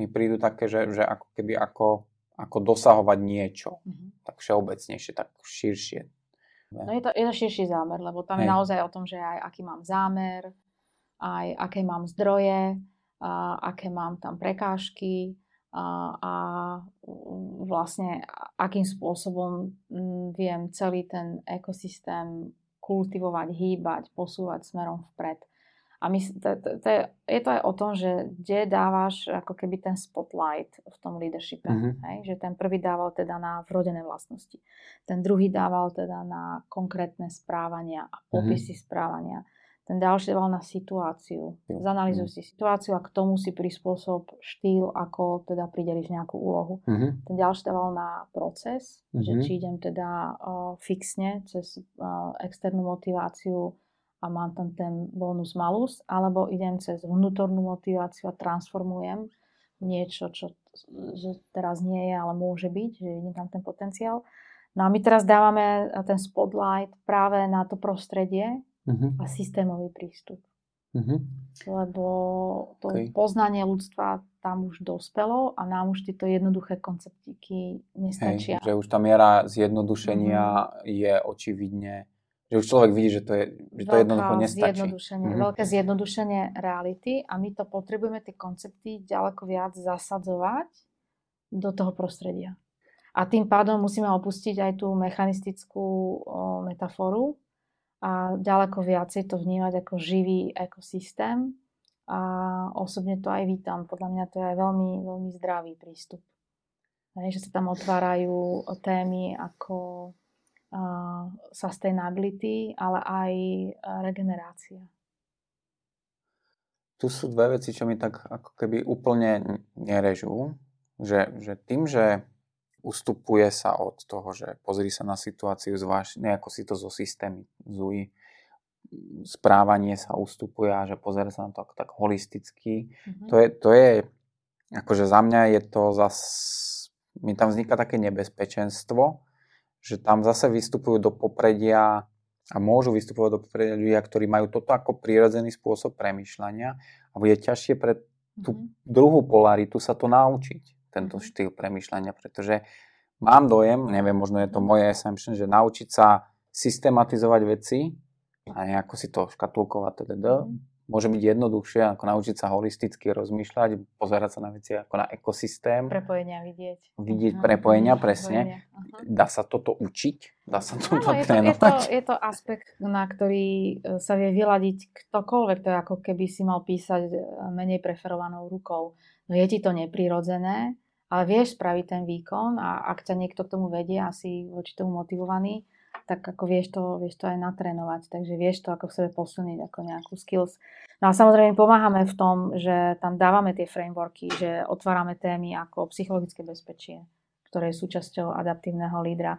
mi prídu také, že, že ako keby ako, ako dosahovať niečo. Mm-hmm. Tak všeobecnejšie, tak širšie. No je to, je to širší zámer, lebo tam Hej. je naozaj o tom, že aj aký mám zámer, aj aké mám zdroje, a aké mám tam prekážky, a, a vlastne akým spôsobom mm, viem celý ten ekosystém kultivovať, hýbať, posúvať smerom vpred. A my, to, to, to je, je to aj o tom, že kde dávaš ako keby ten spotlight v tom leadershipe. Mm-hmm. Hej? Že ten prvý dával teda na vrodené vlastnosti. Ten druhý dával teda na konkrétne správania a popisy mm-hmm. správania ten ďalší dával na situáciu. Zanalizuj mm. si situáciu a k tomu si prispôsob štýl, ako teda prideliš nejakú úlohu. Mm-hmm. Ten ďalší dával na proces, mm-hmm. že mhm. či idem teda uh, fixne cez uh, externú motiváciu a mám tam ten bonus malus, alebo idem cez vnútornú motiváciu a transformujem niečo, čo že teraz nie je, ale môže byť, že je tam ten potenciál. No a my teraz dávame ten spotlight práve na to prostredie uh-huh. a systémový prístup. Uh-huh. Lebo to okay. poznanie ľudstva tam už dospelo a nám už tieto jednoduché konceptíky nestačia. Hej, že už tá miera zjednodušenia uh-huh. je očividne, že už človek vidí, že to, je, že to jednoducho nestačí. Zjednodušenie, uh-huh. Veľké zjednodušenie reality a my to potrebujeme tie koncepty ďaleko viac zasadzovať do toho prostredia. A tým pádom musíme opustiť aj tú mechanistickú o, metaforu, a ďaleko viacej to vnímať ako živý ekosystém a osobne to aj vítam. Podľa mňa to je aj veľmi, veľmi zdravý prístup. Hej, že sa tam otvárajú témy ako uh, sustainability, ale aj regenerácia. Tu sú dve veci, čo mi tak ako keby úplne nerežú. Že, že tým, že ustupuje sa od toho, že pozri sa na situáciu zvlášť, nejako si to zo systémy zúj, správanie sa ustupuje a že pozrie sa na to tak holisticky. Mm-hmm. To, je, to je, akože za mňa je to zas, mi tam vzniká také nebezpečenstvo, že tam zase vystupujú do popredia a môžu vystupovať do popredia ľudia, ktorí majú toto ako prirodzený spôsob premyšľania a bude ťažšie pre tú mm-hmm. druhú polaritu sa to naučiť tento mhm. štýl premýšľania, pretože mám dojem, neviem, možno je to moje assumption, že naučiť sa systematizovať veci a nejako si to škatulkovať, teda, môže byť jednoduchšie, ako naučiť sa holisticky rozmýšľať, pozerať sa na veci ako na ekosystém. Prepojenia vidieť. Vidieť uh-huh. prepojenia, presne. Uh-huh. Dá sa toto učiť? Dá sa toto no, je, to, je, to, je to aspekt, na ktorý e, sa vie vyladiť ktokoľvek. To je ako keby si mal písať e, menej preferovanou rukou. No je ti to neprirodzené, ale vieš spraviť ten výkon a ak ťa niekto k tomu vedie, asi voči tomu motivovaný, tak ako vieš to, vieš to aj natrénovať, takže vieš to ako v sebe posilniť ako nejakú skills. No a samozrejme pomáhame v tom, že tam dávame tie frameworky, že otvárame témy ako psychologické bezpečie, ktoré je súčasťou adaptívneho lídra.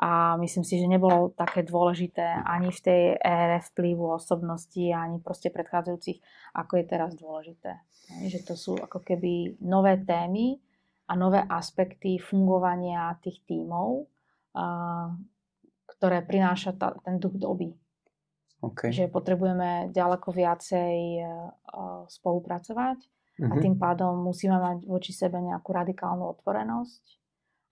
A myslím si, že nebolo také dôležité ani v tej ére vplyvu osobnosti, ani proste predchádzajúcich, ako je teraz dôležité. Že to sú ako keby nové témy a nové aspekty fungovania tých tímov, ktoré prináša tá, ten duch doby. Okay. Že potrebujeme ďaleko viacej uh, spolupracovať uh-huh. a mhm. tým pádom musíme mať voči sebe nejakú radikálnu otvorenosť,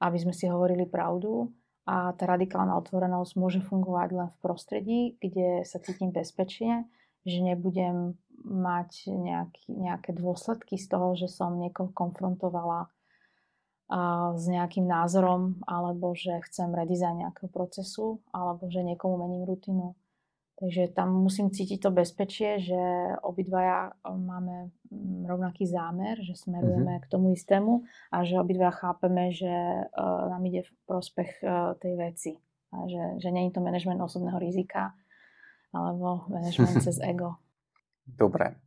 aby sme si hovorili pravdu a tá radikálna otvorenosť môže fungovať len v prostredí, kde sa cítim bezpečne, že nebudem mať nejaký, nejaké dôsledky z toho, že som niekoho konfrontovala a s nejakým názorom, alebo že chcem redizajn nejakého procesu, alebo že niekomu mením rutinu. Takže tam musím cítiť to bezpečie, že obidvaja máme mm, rovnaký zámer, že smerujeme mm-hmm. k tomu istému a že obidvaja chápeme, že uh, nám ide v prospech uh, tej veci. A že, že nie je to manažment osobného rizika, alebo manažment cez ego. Dobre.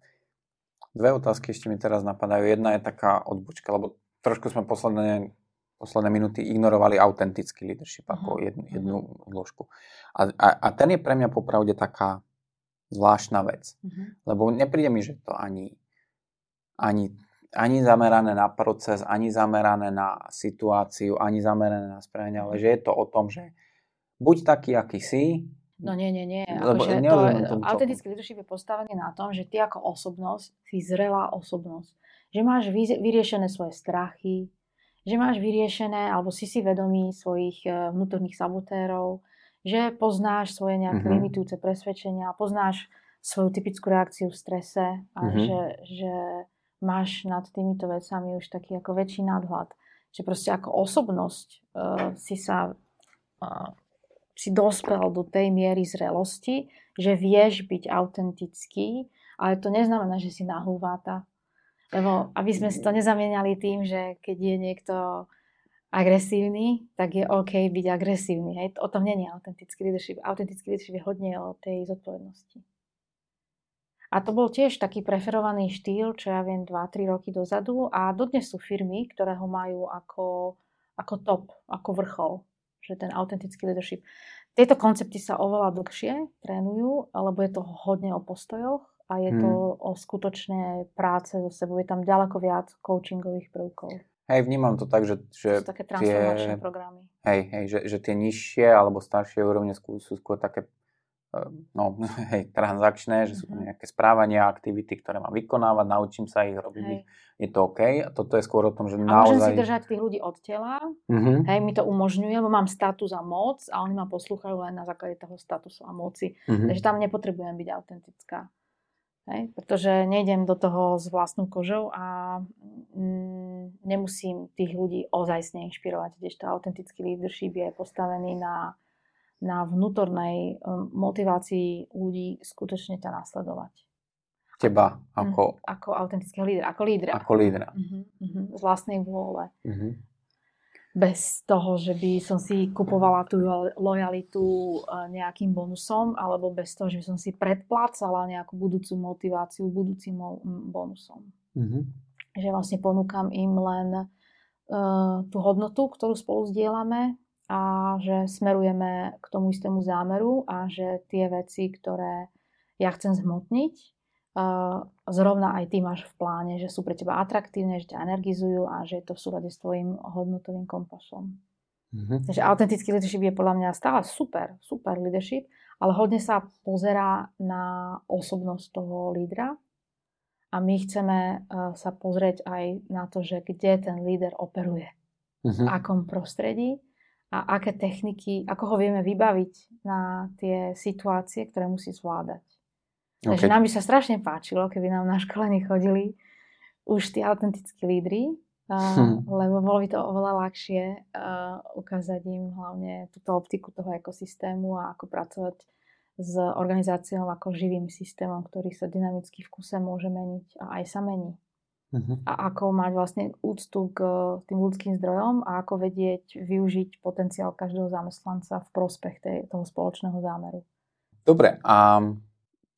Dve otázky ešte mi teraz napadajú. Jedna je taká odbočka, lebo trošku sme posledné, posledné minúty ignorovali autentický leadership uh-huh. ako jednu, jednu uh-huh. zložku. A, a, a ten je pre mňa popravde taká zvláštna vec. Uh-huh. Lebo nepríde mi, že to ani, ani, ani zamerané na proces, ani zamerané na situáciu, ani zamerané na správanie, ale že je to o tom, že buď taký, aký si, No nie, nie, nie. Lebo akože to, autentický leadership je postavený na tom, že ty ako osobnosť si zrelá osobnosť že máš vyriešené svoje strachy, že máš vyriešené, alebo si si vedomý svojich e, vnútorných sabotérov, že poznáš svoje nejaké mm-hmm. limitujúce presvedčenia, poznáš svoju typickú reakciu v strese a mm-hmm. že, že máš nad týmito vecami už taký ako väčší nadhľad. Že proste ako osobnosť uh, si sa uh, si dospel do tej miery zrelosti, že vieš byť autentický, ale to neznamená, že si nahúváta, lebo aby sme si to nezamieniali tým, že keď je niekto agresívny, tak je OK byť agresívny. Hej? O tom je autentický leadership. Autentický leadership je hodne o tej zodpovednosti. A to bol tiež taký preferovaný štýl, čo ja viem, 2-3 roky dozadu a dodnes sú firmy, ktoré ho majú ako, ako top, ako vrchol, že ten autentický leadership. Tieto koncepty sa oveľa dlhšie trénujú, lebo je to hodne o postojoch a je to hmm. o skutočné práce so sebou. Je tam ďaleko viac coachingových prvkov. Hej, vnímam to tak, že, že to sú také transformačné tie, programy. Hej, hej že, že tie nižšie alebo staršie úrovne sú, sú skôr také Ehm, no, hej, transakčné, že sú to mhm. nejaké správania, aktivity, ktoré mám vykonávať, naučím sa ich robiť, hej. je to OK. A toto je skôr o tom, že a naozaj... môžem si držať tých ľudí od tela, uh-huh. hej, mi to umožňuje, lebo mám status a moc a oni ma poslúchajú len na základe toho statusu a moci. Uh-huh. Takže tam nepotrebujem byť autentická. Hej, pretože nejdem do toho s vlastnou kožou a mm, nemusím tých ľudí ozajstne inšpirovať, kdežto autentický leadership je postavený na na vnútornej um, motivácii ľudí skutočne ťa nasledovať. Teba ako... Mm, ako autentického lídra, ako lídra. Ako lídra. Uh-huh, uh-huh, z vlastnej vôle. Uh-huh. Bez toho, že by som si kupovala tú lojalitu uh, nejakým bonusom, alebo bez toho, že by som si predplácala nejakú budúcu motiváciu budúcim bonusom. Uh-huh. Že vlastne ponúkam im len uh, tú hodnotu, ktorú spolu zdieľame, a že smerujeme k tomu istému zámeru a že tie veci, ktoré ja chcem zhmotniť, zrovna aj ty máš v pláne, že sú pre teba atraktívne, že ťa energizujú a že je to v súlade s tvojim hodnotovým kompasom. Mm-hmm. Takže autentický leadership je podľa mňa stále super, super leadership, ale hodne sa pozerá na osobnosť toho lídra a my chceme sa pozrieť aj na to, že kde ten líder operuje, mm-hmm. v akom prostredí a aké techniky, ako ho vieme vybaviť na tie situácie, ktoré musí zvládať. Okay. Takže nám by sa strašne páčilo, keby nám na školení chodili už tí autentickí lídry, uh, hm. lebo bolo by to oveľa ľahšie uh, ukázať im hlavne túto optiku toho ekosystému a ako pracovať s organizáciou ako živým systémom, ktorý sa dynamicky v kuse môže meniť a aj sa mení. Uh-huh. A ako mať vlastne úctu k tým ľudským zdrojom a ako vedieť využiť potenciál každého zamestnanca v prospech tej, toho spoločného zámeru. Dobre, a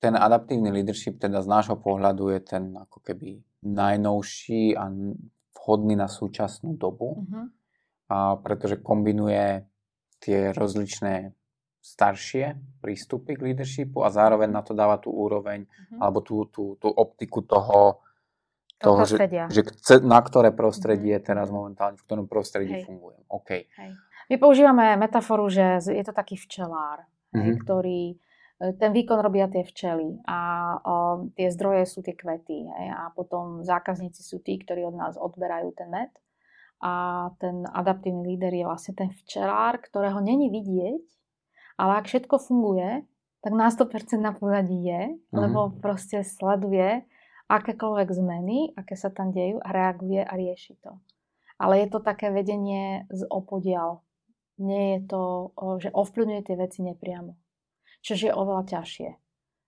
ten adaptívny leadership teda z nášho pohľadu je ten ako keby najnovší a vhodný na súčasnú dobu, uh-huh. a pretože kombinuje tie rozličné staršie prístupy k leadershipu a zároveň na to dáva tú úroveň uh-huh. alebo tú, tú, tú optiku toho toho, že, že chce, na ktoré prostredie mm-hmm. teraz momentálne, v ktorom prostredí Hej. fungujem. Okay. Hej. My používame metaforu, že je to taký včelár, mhm. ktorý ten výkon robia tie včely a o, tie zdroje sú tie kvety hej, a potom zákazníci sú tí, ktorí od nás odberajú ten med a ten adaptívny líder je vlastne ten včelár, ktorého není vidieť, ale ak všetko funguje, tak na 100% na pozadí je, mm-hmm. lebo proste sleduje akékoľvek zmeny, aké sa tam dejú a reaguje a rieši to. Ale je to také vedenie z opodial. Nie je to, že ovplyvňuje tie veci nepriamo. Čož je oveľa ťažšie.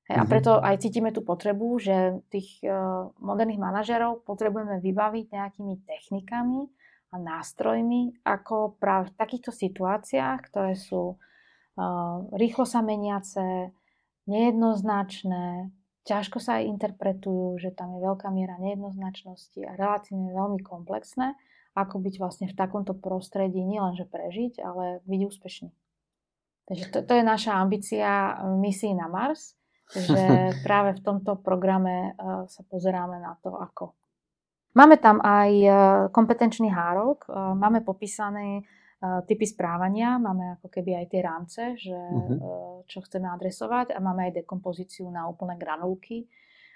Hej, a mhm. preto aj cítime tú potrebu, že tých uh, moderných manažerov potrebujeme vybaviť nejakými technikami a nástrojmi, ako práve v takýchto situáciách, ktoré sú uh, rýchlo sa meniace, nejednoznačné, ťažko sa aj interpretujú, že tam je veľká miera nejednoznačnosti a relatívne veľmi komplexné, ako byť vlastne v takomto prostredí nielenže prežiť, ale byť úspešný. Takže to, to je naša ambícia misií na Mars, že práve v tomto programe uh, sa pozeráme na to, ako. Máme tam aj uh, kompetenčný hárok, máme popísané typy správania, máme ako keby aj tie rámce, že uh-huh. čo chceme adresovať a máme aj dekompozíciu na úplné granulky,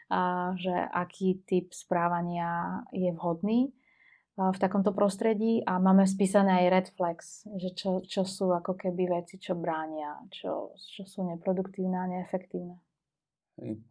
a že aký typ správania je vhodný v takomto prostredí a máme spísané aj red flags, že čo, čo sú ako keby veci, čo bránia, čo, čo sú neproduktívne a neefektívne.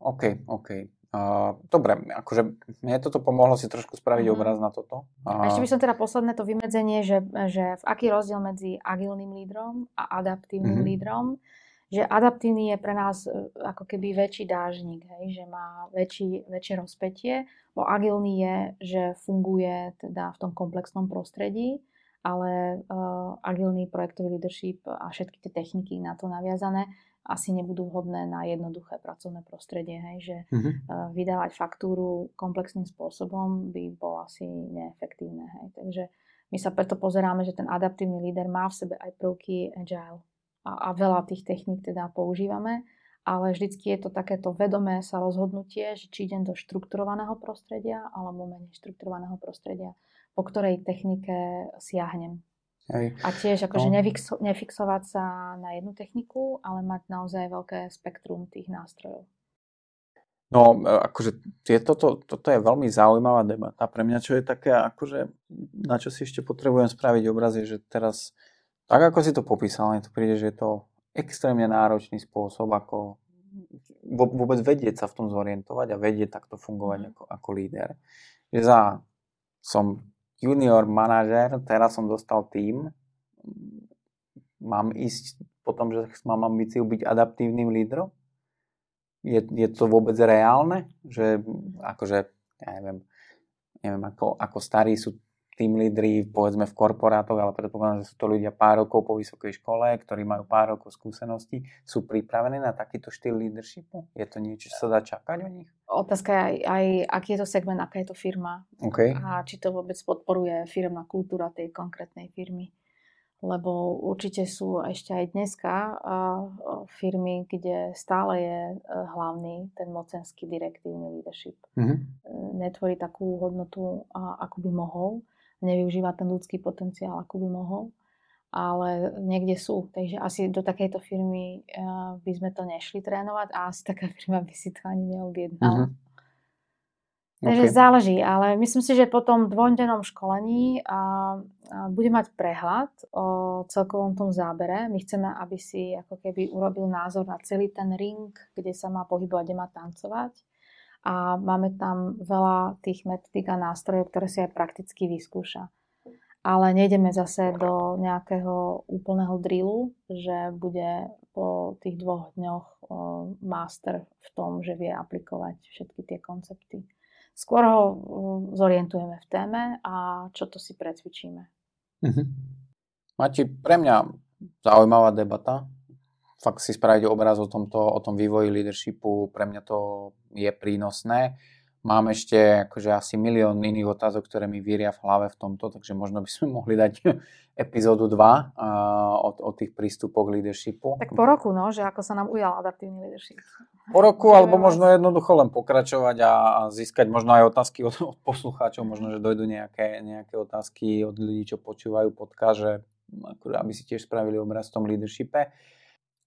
OK, OK. Uh, dobre, akože mne toto pomohlo si trošku spraviť mm. obraz na toto. Uh, a ešte by som teda posledné to vymedzenie, že, že v aký rozdiel medzi agilným lídrom a adaptívnym mm. lídrom, že adaptívny je pre nás e, ako keby väčší dážnik, hej, že má väčší, väčšie rozpetie, bo agilný je, že funguje teda v tom komplexnom prostredí, ale uh, agilný projektový leadership a všetky tie techniky na to naviazané asi nebudú vhodné na jednoduché pracovné prostredie. Hej, že uh-huh. vydávať faktúru komplexným spôsobom by bolo asi neefektívne. Hej. Takže my sa preto pozeráme, že ten adaptívny líder má v sebe aj prvky agile a, a veľa tých techník teda používame, ale vždycky je to takéto vedomé sa rozhodnutie, že či idem do štrukturovaného prostredia alebo menej štrukturovaného prostredia. po ktorej technike siahnem. Hej. A tiež akože No. nefixo, nefixovať sa na jednu techniku, ale mať naozaj veľké spektrum tých nástrojov. No, e, akože je toto, toto je veľmi zaujímavá debata. Pre mňa, čo je také, akože, na čo si ešte potrebujem spraviť obraz, je, že teraz, tak ako si to popísal, mne to príde, že je to extrémne náročný spôsob, ako vôbec vedieť sa v tom zorientovať a vedieť takto fungovať ako, ako líder. Že za, som junior manažer, teraz som dostal tým, mám ísť po tom, že mám ambíciu byť adaptívnym lídrom? Je, je to vôbec reálne? Že akože, ja neviem, neviem ako, ako starí sú tým lídri, povedzme v korporátoch, ale predpokladám, že sú to ľudia pár rokov po vysokej škole, ktorí majú pár rokov skúseností, sú pripravení na takýto štýl leadershipu? Je to niečo, čo sa dá čakať od nich? Otázka je aj, aj, aký je to segment, aká je to firma OK. a či to vôbec podporuje firmná kultúra tej konkrétnej firmy. Lebo určite sú ešte aj dneska firmy, kde stále je e, hlavný ten mocenský direktívny leadership. Mhm. E, Netvorí takú hodnotu, ako by mohol, nevyužíva ten ľudský potenciál, ako by mohol, ale niekde sú. Takže asi do takejto firmy e, by sme to nešli trénovať a asi taká firma by si to ani neobjednala. Mhm. Takže OK. záleží, ale myslím si, že po tom dvojdennom školení a, a bude mať prehľad o celkovom tom zábere. My chceme, aby si ako keby urobil názor na celý ten ring, kde sa má pohybovať, kde má tancovať. A máme tam veľa tých metodík a nástrojov, ktoré si aj prakticky vyskúša. Ale nejdeme zase do nejakého úplného drillu, že bude po tých dvoch dňoch master v tom, že vie aplikovať všetky tie koncepty. Skôr ho zorientujeme v téme a čo to si precvičíme. Mhm. Mati, pre mňa zaujímavá debata. Fakt si spraviť obraz o, tomto, o tom vývoji leadershipu, pre mňa to je prínosné. Mám ešte akože asi milión iných otázok, ktoré mi víria v hlave v tomto, takže možno by sme mohli dať epizódu 2 uh, o, o tých prístupoch k leadershipu. Tak po roku, no, že ako sa nám ujal adaptívny leadership. Po roku, alebo vás- možno jednoducho len pokračovať a, a získať možno aj otázky od, od poslucháčov, možno, že dojdú nejaké, nejaké otázky od ľudí, čo počúvajú podcast, že akože, aby si tiež spravili obraz v tom leadershipe.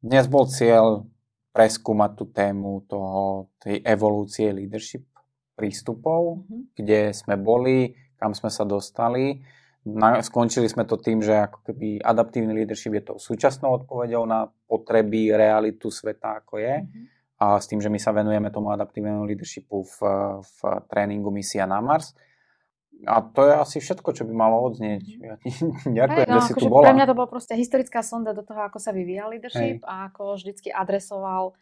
Dnes bol cieľ preskúmať tú tému toho, tej evolúcie leadership prístupov, Mhm. kde sme boli, kam sme sa dostali. Na, skončili sme to tým, že ako keby adaptívny leadership je tou súčasnou odpoveďou na potreby, realitu sveta, ako je Mhm. a s tým, že my sa venujeme tomu adaptívnemu leadershipu v, v tréningu Misia na Mars. A to je asi všetko, čo by malo odznieť. Ja ti ďakujem, Hej, no, že si tu akože bola. Pre mňa to bol proste historická sonda do toho, ako sa vyvíjal leadership a ako vždycky adresoval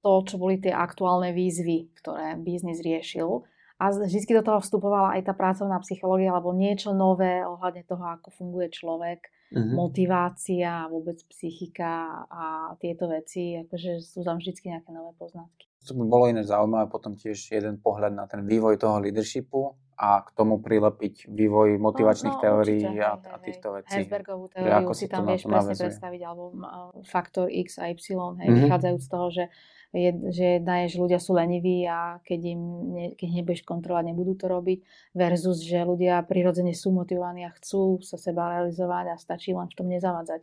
to, čo boli tie aktuálne výzvy, ktoré biznis riešil. A vždycky do toho vstupovala aj tá pracovná psychológia, alebo niečo nové ohľadne toho, ako funguje človek, Mhm. motivácia, vôbec psychika a tieto veci, akože sú tam vždycky nejaké nové poznatky. To by bolo iné zaujímavé potom tiež jeden pohľad na ten vývoj toho leadershipu a k tomu prilepiť vývoj motivačných No, no, teórií určite, a, hej, a týchto vecí. Hesbergovú Že teóriu ako si tam vieš presne predstaviť, alebo uh, faktor X a Y, hej, Mhm. vychádzajúc z toho, že, je, že jedna je, že ľudia sú leniví a keď im ne, keď nebudeš kontrolovať, nebudú to robiť, versus, že ľudia prirodzene sú motivovaní a chcú sa seba realizovať a stačí len v tom nezavádzať.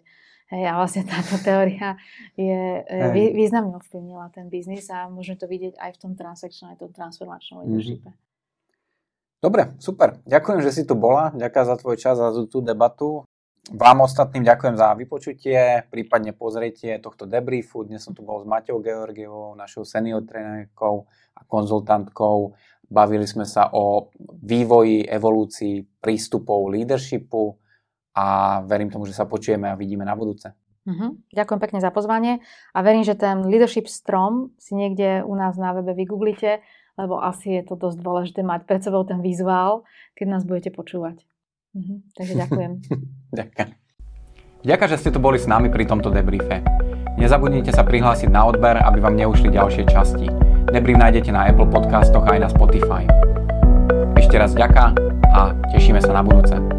Hej, a vlastne táto teória je, vý, významne ovplyvnila ten biznis a môžeme to vidieť aj v tom transakčnom, aj v tom transformačnom Mhm. leadershipe. Dobre, super. Ďakujem, že si tu bola. Ďakujem za tvoj čas a za tú debatu. Vám ostatným ďakujem za vypočutie, prípadne pozrietie tohto debriefu. Dnes som tu bol s Maťou Georgievou, našou senior trénerkou a konzultantkou. Bavili sme sa o vývoji, evolúcii prístupov leadershipu a verím tomu, že sa počujeme a vidíme na budúce. Mhm. Ďakujem pekne za pozvanie a verím, že ten leadership strom si niekde u nás na webe vygooglite, lebo asi je to dosť dôležité mať pred sebou ten vizuál, keď nás budete počúvať. Mhm. Takže ďakujem. Ďakujem. Ďakujem, že ste tu boli s nami pri tomto debriefe. Nezabudnite sa prihlásiť na odber, aby vám neušli ďalšie časti. Debrief nájdete na Apple podcastoch aj na Spotify. Ešte raz ďaká a tešíme sa na budúce.